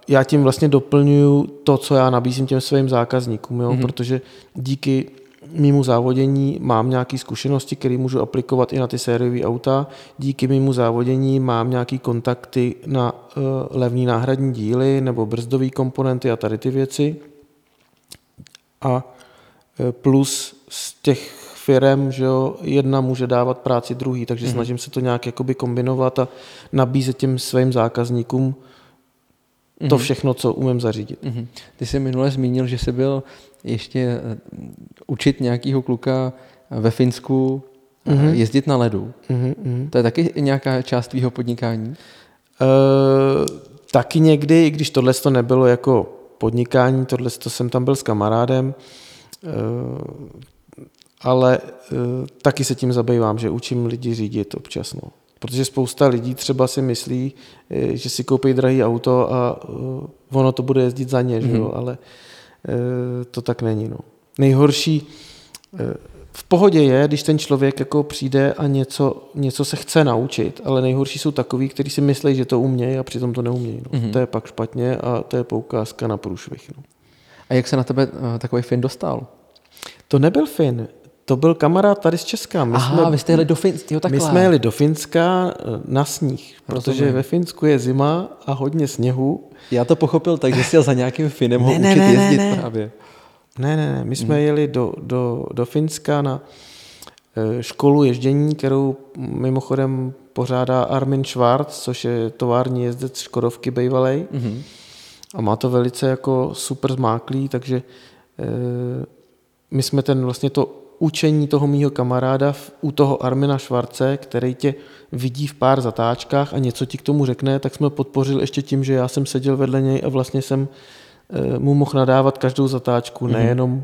Já tím vlastně doplňuju to, co já nabízím těm svým zákazníkům, jo, mm-hmm. protože díky mýmu závodění mám nějaké zkušenosti, které můžu aplikovat i na ty sériové auta. Díky mýmu závodění mám nějaké kontakty na uh, levní náhradní díly nebo brzdové komponenty a tady ty věci. A uh, plus z těch firem, že jo, jedna může dávat práci druhý, takže mm-hmm. snažím se to nějak jakoby kombinovat a nabízet těm svým zákazníkům to mm-hmm. všechno, co umím zařídit. Mm-hmm. Ty jsi minule zmínil, že jsi byl ještě eh, učit nějakého kluka ve Finsku mm-hmm. jezdit na ledu. Mm-hmm. To je taky nějaká část tvýho podnikání? Uh, taky někdy, i když tohle to nebylo jako podnikání, tohle to jsem tam byl s kamarádem, uh, ale uh, taky se tím zabývám, že učím lidi řídit občas. No. Protože spousta lidí třeba si myslí, že si koupí drahý auto a ono to bude jezdit za ně, mm-hmm. že jo? Mhm. ale to tak není. No. Nejhorší v pohodě je, když ten člověk jako přijde a něco, něco se chce naučit, ale nejhorší jsou takový, kteří si myslí, že to umějí a přitom to neumějí. No. Mm-hmm. To je pak špatně a to je poukázka na průšvih. No. A jak se na tebe takový Fin dostal? To nebyl Fin, to byl kamarád tady z Česka. My Aha, jsme, vy jste jeli do Finska, My jsme jeli do Finska eh, na sníh, protože Rozumím. ve Finsku je zima a hodně sněhu. Já to pochopil tak, že jsi jel za nějakým Finem ho ne, učit ne, jezdit ne, ne. právě. Ne, ne, ne. My jsme hmm. jeli do, do, do Finska na eh, školu ježdění, kterou mimochodem pořádá Armin Schwarz, což je tovární jezdec Škodovky bývalej. Hmm. A má to velice jako super zmáklý, takže e, my jsme ten vlastně to učení toho mýho kamaráda v, u toho Armina Švarce, který tě vidí v pár zatáčkách a něco ti k tomu řekne, tak jsme podpořili ještě tím, že já jsem seděl vedle něj a vlastně jsem Eh, mu mohl nadávat každou zatáčku, mm-hmm. nejenom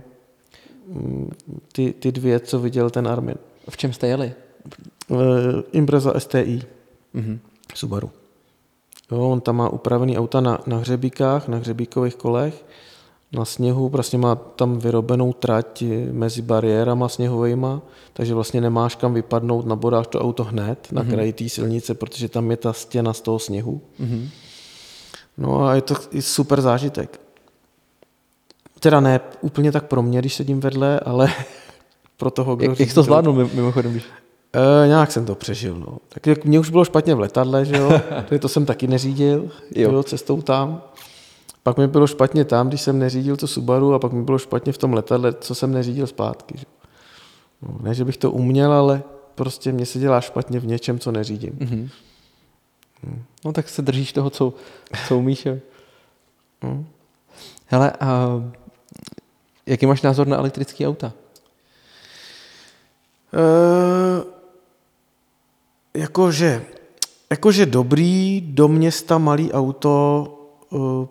mm, ty, ty dvě, co viděl ten Armin. V čem jste jeli? Uh, Impreza STI. Mm-hmm. Subaru. Jo, on tam má upravený auta na, na hřebíkách, na hřebíkových kolech, na sněhu, prostě má tam vyrobenou trať mezi bariérama sněhovejma, takže vlastně nemáš kam vypadnout, nabodáš to auto hned na mm-hmm. kraji té silnice, protože tam je ta stěna z toho sněhu. Mm-hmm. No a je to super zážitek. Teda ne úplně tak pro mě, když sedím vedle, ale pro toho, kdo... Jak, jak to zvládnu mimochodem? Když... E, nějak jsem to přežil, no. Tak jak mě už bylo špatně v letadle, že jo, to jsem taky neřídil, jo. jo. cestou tam. Pak mi bylo špatně tam, když jsem neřídil to Subaru a pak mi bylo špatně v tom letadle, co jsem neřídil zpátky. Že? No, ne, že bych to uměl, ale prostě mě se dělá špatně v něčem, co neřídím. Mm-hmm. No tak se držíš toho, co, co umíš. Mm. Hele, a Jaký máš názor na elektrické auta? Uh, jakože, jakože dobrý do města malý auto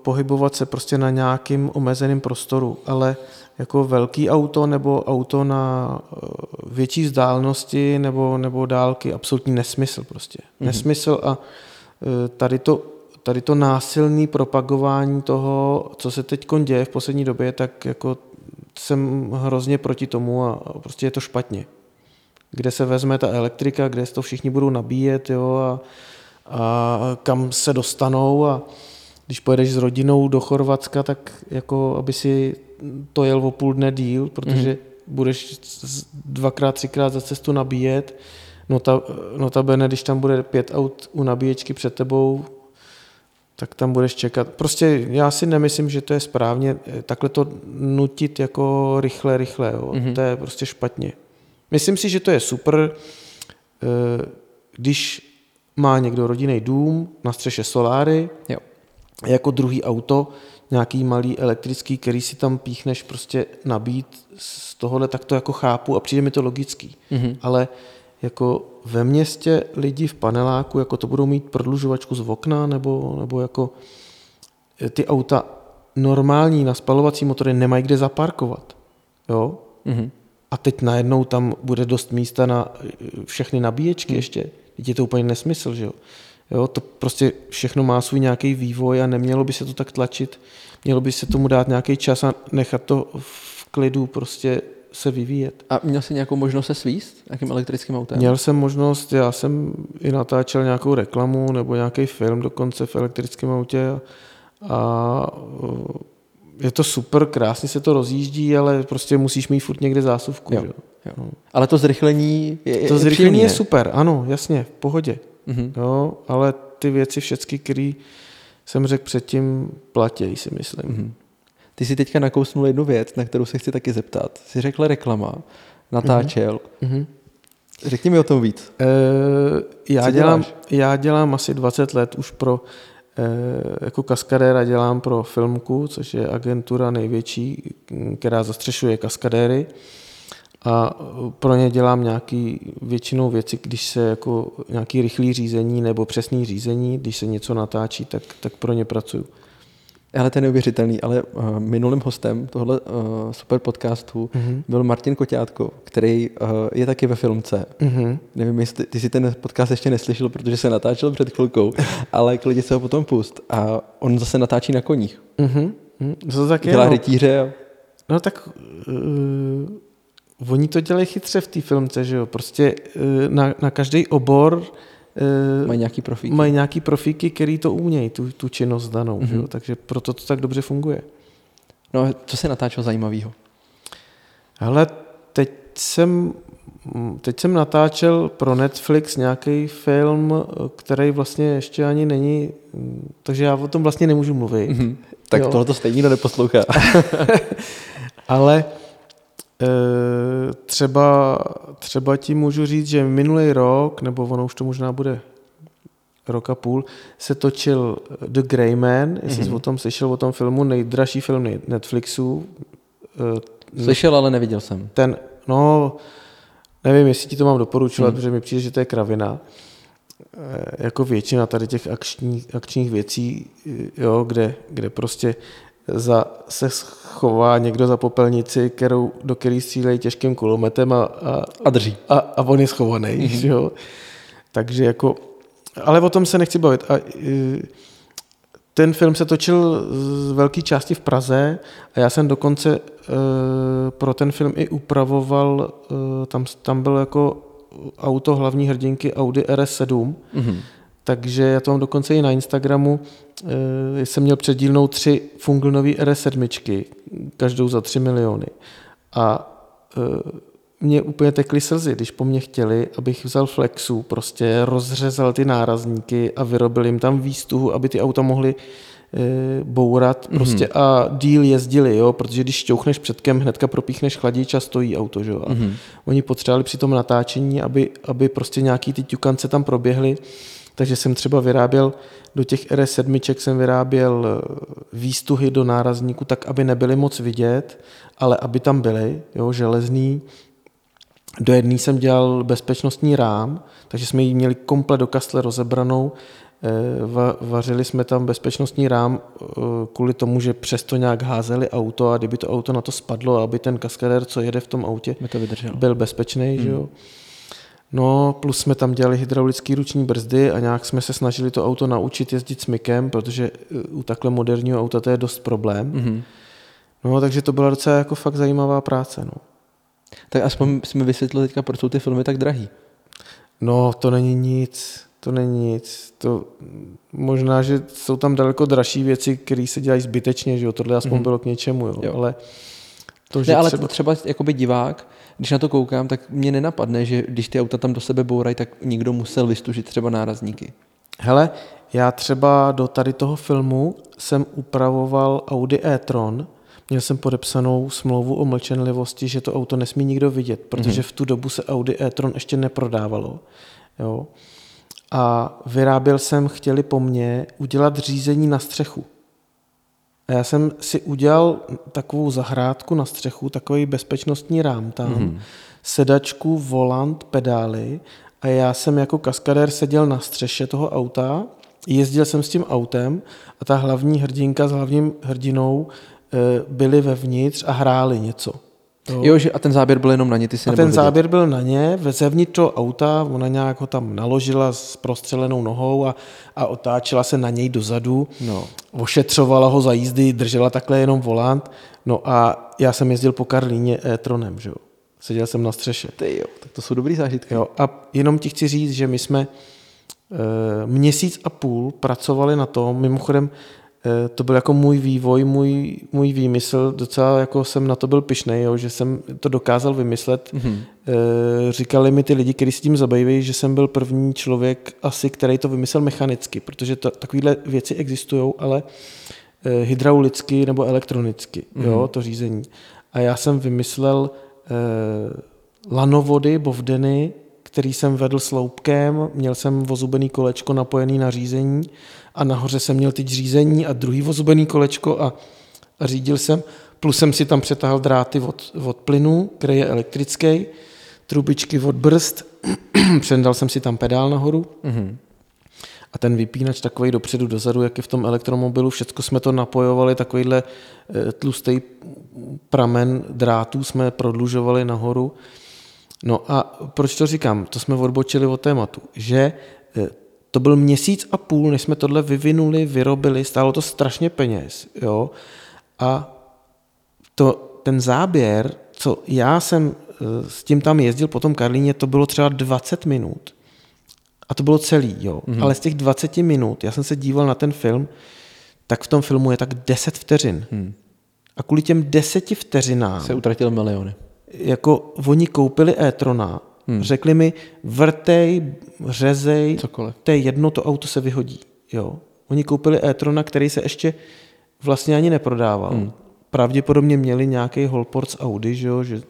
pohybovat se prostě na nějakým omezeném prostoru, ale jako velký auto nebo auto na uh, větší vzdálenosti nebo, nebo dálky, absolutní nesmysl prostě. Mm-hmm. Nesmysl a uh, tady to tady to násilné propagování toho, co se teď děje v poslední době, tak jako jsem hrozně proti tomu a prostě je to špatně. Kde se vezme ta elektrika, kde se to všichni budou nabíjet jo, a, a kam se dostanou a když pojedeš s rodinou do Chorvatska, tak jako aby si to jel o půl dne díl, protože mm-hmm. budeš dvakrát, třikrát za cestu nabíjet. Nota, notabene, když tam bude pět aut u nabíječky před tebou, tak tam budeš čekat. Prostě já si nemyslím, že to je správně eh, takhle to nutit jako rychle, rychle. Jo. Mm-hmm. To je prostě špatně. Myslím si, že to je super, eh, když má někdo rodinný dům, na střeše soláry, jo. Jako druhý auto, nějaký malý elektrický, který si tam píchneš prostě nabít z tohohle, tak to jako chápu a přijde mi to logický. Mm-hmm. Ale jako ve městě lidi v paneláku, jako to budou mít prodlužovačku z okna, nebo, nebo jako eh, ty auta normální na spalovací motory nemají kde zaparkovat. Jo? Mm-hmm. A teď najednou tam bude dost místa na eh, všechny nabíječky mm. ještě. Teď je to úplně nesmysl, že jo. Jo, to prostě všechno má svůj nějaký vývoj a nemělo by se to tak tlačit. Mělo by se tomu dát nějaký čas a nechat to v klidu prostě se vyvíjet. A měl jsi nějakou možnost se svíst nějakým elektrickým autem? Měl jsem možnost, já jsem i natáčel nějakou reklamu nebo nějaký film dokonce v elektrickém autě a, a je to super, krásně se to rozjíždí, ale prostě musíš mít furt někde zásuvku. Jo, jo. No. Ale to zrychlení je, je To zrychlení je super, ano, jasně, v pohodě. Mhm. Jo, ale ty věci všechny, které jsem řekl předtím, platějí si myslím. Mhm. Ty si teďka nakousnul jednu věc, na kterou se chci taky zeptat. Jsi řekl reklama, natáčel. Mhm. Řekni mi o tom víc. E, já, Co dělám, děláš? já dělám asi 20 let už pro, e, jako kaskadéra dělám pro Filmku, což je agentura největší, která zastřešuje kaskadéry. A pro ně dělám nějaký většinou věci, když se jako nějaký rychlý řízení nebo přesný řízení, když se něco natáčí, tak, tak pro ně pracuju. Ale to je neuvěřitelný, ale uh, minulým hostem tohle uh, super podcastu Mhm. byl Martin Koťátko, který uh, je taky ve filmce. Mhm. Nevím, jestli ty si ten podcast ještě neslyšel, protože se natáčel před chvilkou, ale klidně se ho potom pust. A on zase natáčí na koních. Mhm. Mhm. To taky Dělá je, no. rytíře a No tak uh, oni to dělají chytře v té filmce, že jo? Prostě uh, na, na každý obor uh, mají nějaký profík. mají nějaký profíky, který to umějí, tu, tu činnost danou, mm-hmm. že Mhm. jo? Takže proto to tak dobře funguje. No a co se natáčel zajímavého? Hele, teď jsem, teď jsem natáčel pro Netflix nějaký film, eh, který vlastně ještě ani není, mm, takže já o tom vlastně nemůžu mluvit. Mhm. Tak Jo. tohle to stejně neposlouchá. Ale třeba, třeba ti můžu říct, že minulý rok, nebo ono už to možná bude rok a půl, se točil The Grey Man, jestli jsi Mhm. o tom slyšel, o tom filmu, nejdražší film Netflixu. E, Slyšel, ale neviděl jsem. ten, no, nevím, jestli ti to mám doporučovat, Hmm. protože mi přijde, že to je kravina. E, Jako většina tady těch akčních, akčních věcí, jo, kde, kde prostě za, se schová někdo za popelnici, kterou, do který střílejí těžkým kulometem a, a, A drží. a, a on je schovaný. Mm-hmm. Jo? Takže jako, ale o tom se nechci bavit. A, ten film se točil z velké části v Praze a já jsem dokonce e, pro ten film i upravoval, e, tam, tam byl jako auto hlavní hrdinky Audi RS7, Mhm. Takže já to mám dokonce i na Instagramu. E, jsem měl předílnou tři funglnový RS7, každou za 3 miliony. A e, mě úplně tekly slzy, když po mně chtěli, abych vzal flexu, prostě rozřezal ty nárazníky a vyrobil jim tam výstuhu, aby ty auta mohly e, bourat prostě a díl jezdili, jo, protože když šťouchneš předkem, hnedka propíchneš chladič a stojí auto, jo. A Mhm. Oni potřebovali při tom natáčení, aby, aby prostě nějaký ty ťukance tam proběhly, takže jsem třeba vyráběl do těch RS7 jsem vyráběl eh, výstuhy do nárazníku tak, aby nebyly moc vidět, ale aby tam byly, jo, železný. Do jedné jsem dělal bezpečnostní rám, takže jsme ji měli komplet do kastle rozebranou. Eh, Va, vařili jsme tam bezpečnostní rám eh, kvůli tomu, že přesto nějak házeli auto a kdyby to auto na to spadlo, aby ten kaskadér, co jede v tom autě, By to byl bezpečný, hmm. že jo. No, plus jsme tam dělali hydraulické ruční brzdy a nějak jsme se snažili to auto naučit jezdit s mykem, protože eh, u takhle moderního auta to je dost problém. Mhm. No, takže to byla docela jako fakt zajímavá práce, no. Tak aspoň jsi mi vysvětlil teďka, proč jsou ty filmy tak drahý. No, to není nic, to není nic. To, možná, že jsou tam daleko dražší věci, které se dělají zbytečně, že jo, tohle aspoň Mhm. bylo k něčemu, jo, Jo. ale to, že Ne, ale třeba... třeba, jakoby divák, když na to koukám, tak mě nenapadne, že když ty auta tam do sebe bourají, tak někdo musel vystužit třeba nárazníky. Hele, já třeba do tady toho filmu jsem upravoval Audi e-tron, měl jsem podepsanou smlouvu o mlčenlivosti, že to auto nesmí nikdo vidět, protože v tu dobu se Audi e-tron ještě neprodávalo. Jo. A vyráběl jsem, chtěli po mně, udělat řízení na střechu. A já jsem si udělal takovou zahrádku na střechu, takový bezpečnostní rám tam, mm. sedačku, volant, pedály a já jsem jako kaskadér seděl na střeše toho auta, jezdil jsem s tím autem a ta hlavní hrdinka s hlavním hrdinou eh, byli vevnitř a hráli něco. Jo. Jo, že a ten záběr byl jenom na ně, ty si A ten vidět. záběr byl na ně, zevnitř toho auta, ona nějak ho tam naložila s prostřelenou nohou a, a otáčela se na něj dozadu, No. ošetřovala ho za jízdy, držela takhle jenom volant, no a já jsem jezdil po Karlíně e-tronem, že jo. Seděl jsem na střeše. Ty jo, tak to jsou dobrý zážitky. Jo, a jenom ti chci říct, že my jsme e, měsíc a půl pracovali na tom, mimochodem to byl jako můj vývoj, můj, můj výmysl, docela jako jsem na to byl pišnej, jo, že jsem to dokázal vymyslet. Mm-hmm. Říkali mi ty lidi, kteří s tím zabývají, že jsem byl první člověk asi, který to vymyslel mechanicky, protože to, takovéhle věci existují, ale e, hydraulicky nebo elektronicky, mm-hmm. jo, to řízení. A já jsem vymyslel e, lanovody, bovdeny, který jsem vedl sloupkem, měl jsem vozubený kolečko napojený na řízení a nahoře jsem měl teď řízení a druhý vozubený kolečko a, a řídil jsem, plus jsem si tam přetáhl dráty od, od plynu, který je elektrický, trubičky od brzd, přendal jsem si tam pedál nahoru Mhm. a ten vypínač takový dopředu, dozadu, jak je v tom elektromobilu, všechno jsme to napojovali, takovýhle eh, tlustý pramen drátů jsme prodlužovali nahoru. No a proč to říkám? To jsme odbočili od tématu, že eh, to byl měsíc a půl, než jsme tohle vyvinuli, vyrobili, stálo to strašně peněz, jo, a to, ten záběr, co já jsem eh, s tím tam jezdil po tom Karlíně, to bylo třeba 20 minut. A to bylo celý, jo. Mm-hmm. Ale z těch 20 minut, já jsem se díval na ten film, tak v tom filmu je tak 10 vteřin. Hmm. A kvůli těm 10 vteřinám, Se utratil miliony. Jako oni koupili e-trona, hmm. řekli mi, vrtej, řezej, Cokoliv. to je jedno, to auto se vyhodí. Jo. Oni koupili e-trona, který se ještě vlastně ani neprodával. Hmm. Pravděpodobně měli nějaký Holport z Audi, že, jo, že,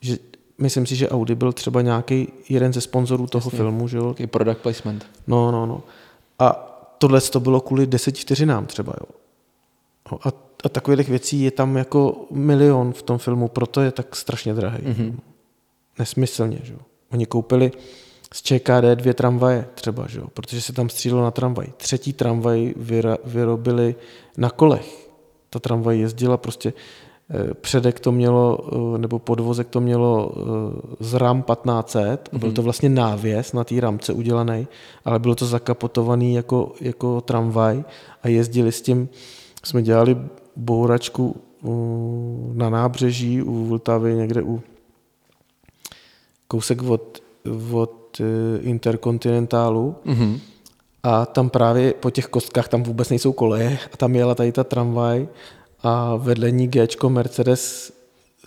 že myslím si, že Audi byl třeba nějaký jeden ze sponzorů toho Jasně. filmu, že jo. Takový product placement. No, no, no. A tohle to bylo kvůli deseti vteřinám třeba, jo. No A, a takových věcí je tam jako milion v tom filmu, proto je tak strašně drahý. Mm-hmm. Nesmyslně, že jo. Oni koupili z ČKD dvě tramvaje třeba, že jo, protože se tam střílelo na tramvaj. Třetí tramvaj vyra, vyrobili na kolech. Ta tramvaj jezdila prostě, eh, předek to mělo, eh, nebo podvozek to mělo eh, z RAM 1500, mm-hmm. byl to vlastně návěs na té ramce udělaný, ale bylo to zakapotovaný jako, jako tramvaj a jezdili s tím, jsme dělali bouračku na nábřeží u Vltavy někde u kousek od, od eh, Interkontinentálu Mhm. a tam právě po těch kostkách tam vůbec nejsou koleje a tam jela tady ta tramvaj a vedle ní Gčko Mercedes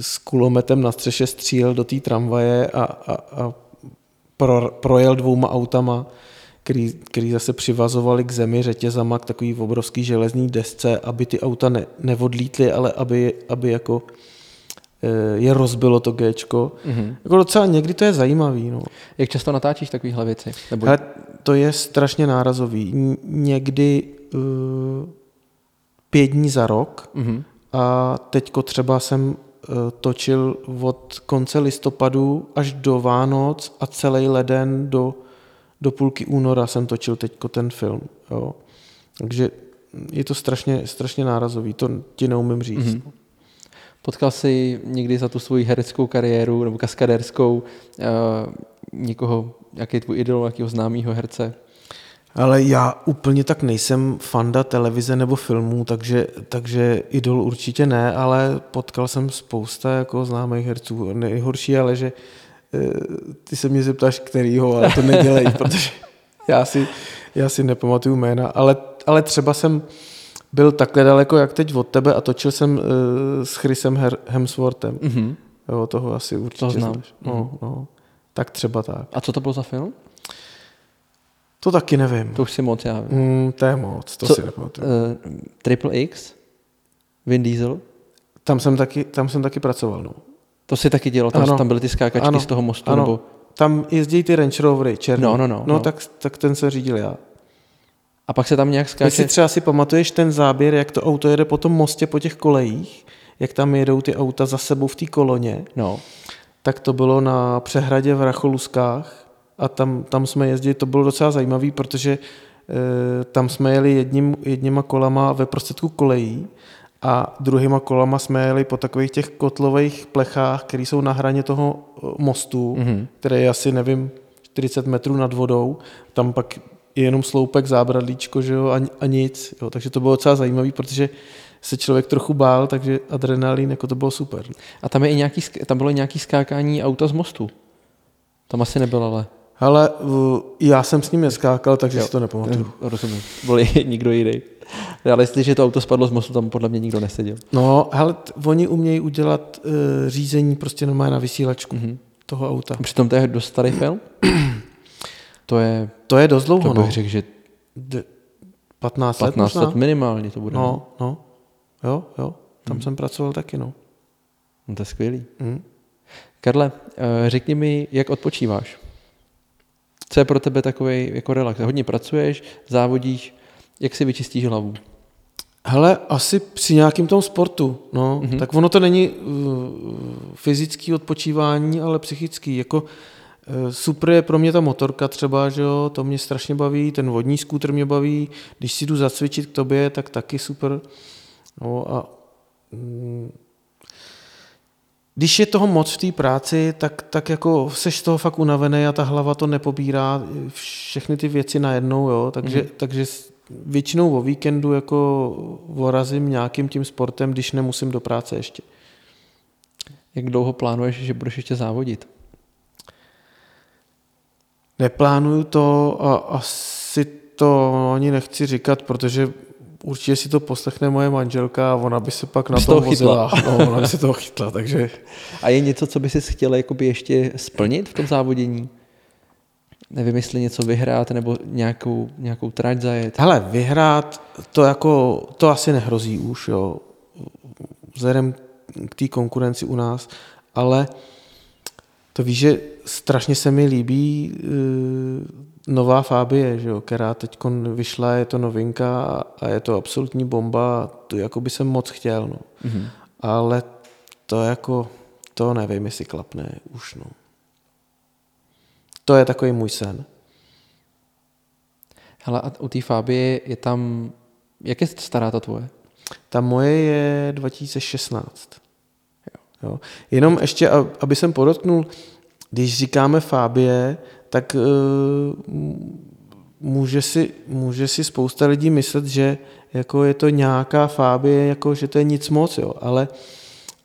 s kulometem na střeše střílel do té tramvaje a, a, a pro, projel dvouma autama, který, který zase přivazovali k zemi řetězama k takový obrovský železný desce, aby ty auta ne, neodlítly, ale aby, aby jako eh, je rozbilo to Gčko. Mm-hmm. Jako docela někdy to je zajímavý. No. Jak často natáčíš takovéhle věci? Nebo... Ale to je strašně nárazový. N- Někdy uh, pět dní za rok Mhm. a teďko třeba jsem uh, točil od konce listopadu až do Vánoc a celý leden do, do půlky února jsem točil teďko ten film. Jo. Takže je to strašně, strašně nárazový, to ti neumím říct. Mhm. Mm-hmm. Potkal jsi někdy za tu svoji hereckou kariéru nebo kaskadérskou uh, někoho, jaký je tvůj idol, jakého známého herce? Ale já úplně tak nejsem fanda televize nebo filmů, takže, takže idol určitě ne, ale potkal jsem spousta jako známých herců. Nejhorší ale, že eh, ty se mě zeptáš, kterýho, ale to nedělej, protože já si, já si nepamatuju jména, ale, ale třeba jsem byl takhle daleko, jak teď od tebe a točil jsem uh, s Chrisem Her- Hemsworthem. Mhm. Jo, toho asi určitě Toho znám. znáš. No, no. Tak třeba tak. A co to bylo za film? To taky nevím. To už si moc, já vím. Mm, to je moc, to Co- si nepamatuju. Uh, Triple X? Vin Diesel? Tam jsem taky, tam jsem taky pracoval, no. To si taky dělal, tam, Ano. tam byly ty skákačky Ano, z toho mostu, ano. nebo... Tam jezdí ty Range Rovery černý. No, no, no, no no. Tak, tak ten se řídil já. A pak se tam nějak skáče... si třeba si pamatuješ ten záběr, jak to auto jede po tom mostě po těch kolejích, jak tam jedou ty auta za sebou v té koloně, No, tak to bylo na přehradě v Racholuskách a tam, tam jsme jezdili, to bylo docela zajímavé, protože e, tam jsme jeli jedním, jedněma kolama ve prostředku kolejí a druhýma kolama jsme jeli po takových těch kotlových plechách, které jsou na hraně toho eh, mostu, mm-hmm. který je asi, nevím, 40 metrů nad vodou. Tam pak je jenom sloupek, zábradlíčko, že jo, a, a nic. Jo. Takže to bylo docela zajímavé, protože se člověk trochu bál, takže adrenalin, jako to bylo super. A tam, je i nějaký, tam bylo nějaký skákání auta z mostu. Tam asi nebylo, ale... Ale já jsem s ním neskákal, takže jo, si to nepamatuju. Rozumím. Byl někdo jiný. Ale jestliže to auto spadlo z mostu, tam podle mě nikdo neseděl. No, ale t- oni umějí udělat uh, řízení prostě normálně na vysílačku mm-hmm. toho auta. Přitom to je dost starý film? to je... To je dost dlouho, to bych no. řekl, že... De- 15 let 15 let minimálně to bude. No, no. Jo, jo. Tam hmm. jsem pracoval taky, no. No to je skvělý. Hmm. Karle, eh, řekni mi, jak odpočíváš? Co je pro tebe takový jako relax? Hodně pracuješ, závodíš, jak si vyčistíš hlavu? Hele, asi při nějakým tom sportu, no, mm-hmm. tak ono to není uh, fyzický odpočívání, ale psychický, jako uh, super je pro mě ta motorka třeba, že jo, to mě strašně baví, ten vodní skútr mě baví, když si jdu zacvičit k tobě, tak taky super, no a mm, když je toho moc v té práci, tak, tak jako seš z toho fakt unavený a ta hlava to nepobírá všechny ty věci najednou, jo, takže, mm. takže většinou o víkendu jako vorazím nějakým tím sportem, když nemusím do práce ještě. Jak dlouho plánuješ, že budeš ještě závodit? Neplánuju to a asi to ani nechci říkat, protože určitě si to poslechne moje manželka a ona by se pak na to chytla. No, ona by se toho chytla, takže... A je něco, co by si chtěla jakoby ještě splnit v tom závodění? Nevím, jestli něco vyhrát nebo nějakou, nějakou trať zajet. Hele, vyhrát to jako, to asi nehrozí už, jo, vzhledem k té konkurenci u nás, ale to víš, že strašně se mi líbí uh, nová Fabie, že jo, která teď vyšla, je to novinka a je to absolutní bomba, to jako by jsem moc chtěl, no. Mm-hmm. Ale to jako, to nevím, jestli klapne už, no. To je takový můj sen. Hele, a u té Fabie je tam, jak je stará ta tvoje? Ta moje je 2016. Jo. Jo. Jenom ještě, aby jsem podotknul, když říkáme Fabie, tak uh, může, si, může si spousta lidí myslet, že jako je to nějaká Fabie, jako že to je nic moc, jo. ale uh,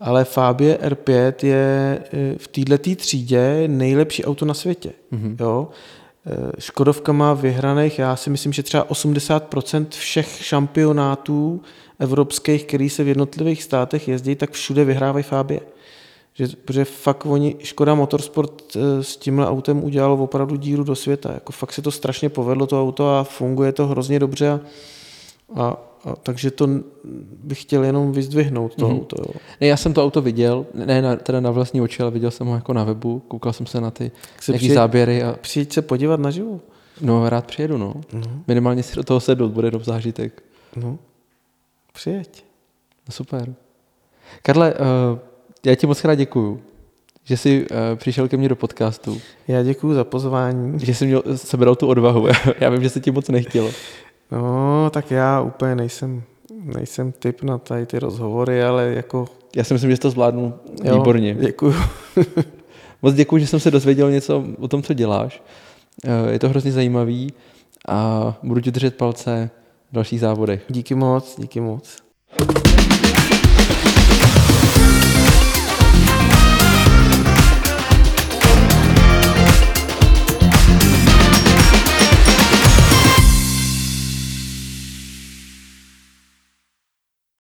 ale Fabie R5 je e, v této třídě nejlepší auto na světě. Mm-hmm. Jo? E, Škodovka má vyhraných, já si myslím, že třeba 80% všech šampionátů evropských, který se v jednotlivých státech jezdí, tak všude vyhrávají Fabie. Že, protože fakt oni, Škoda Motorsport e, s tímhle autem udělal opravdu díru do světa. Jako fakt se to strašně povedlo, to auto, a funguje to hrozně dobře. A, a a, takže to bych chtěl jenom vyzdvihnout to mm-hmm. auto. Jo. Ne, já jsem to auto viděl, ne na, teda na vlastní oči, ale viděl jsem ho jako na webu, koukal jsem se na ty nějaký přijď, záběry. A... Přijď se podívat na živo. No, rád přijedu, no. Mm-hmm. Minimálně si do toho sednout, bude do zážitek. No, přijeď. No, super. Karle, uh, já ti moc rád děkuju, že jsi uh, přišel ke mně do podcastu. Já děkuju za pozvání. Že jsi měl, sebral tu odvahu. já vím, že se ti moc nechtělo. No, tak já úplně nejsem, nejsem typ na tady ty rozhovory, ale jako... Já si myslím, že to zvládnu jo, výborně. Děkuju. Moc děkuji, že jsem se dozvěděl něco o tom, co děláš. Eh, je to hrozně zajímavý a budu ti držet palce v dalších závodech. Díky moc, díky moc.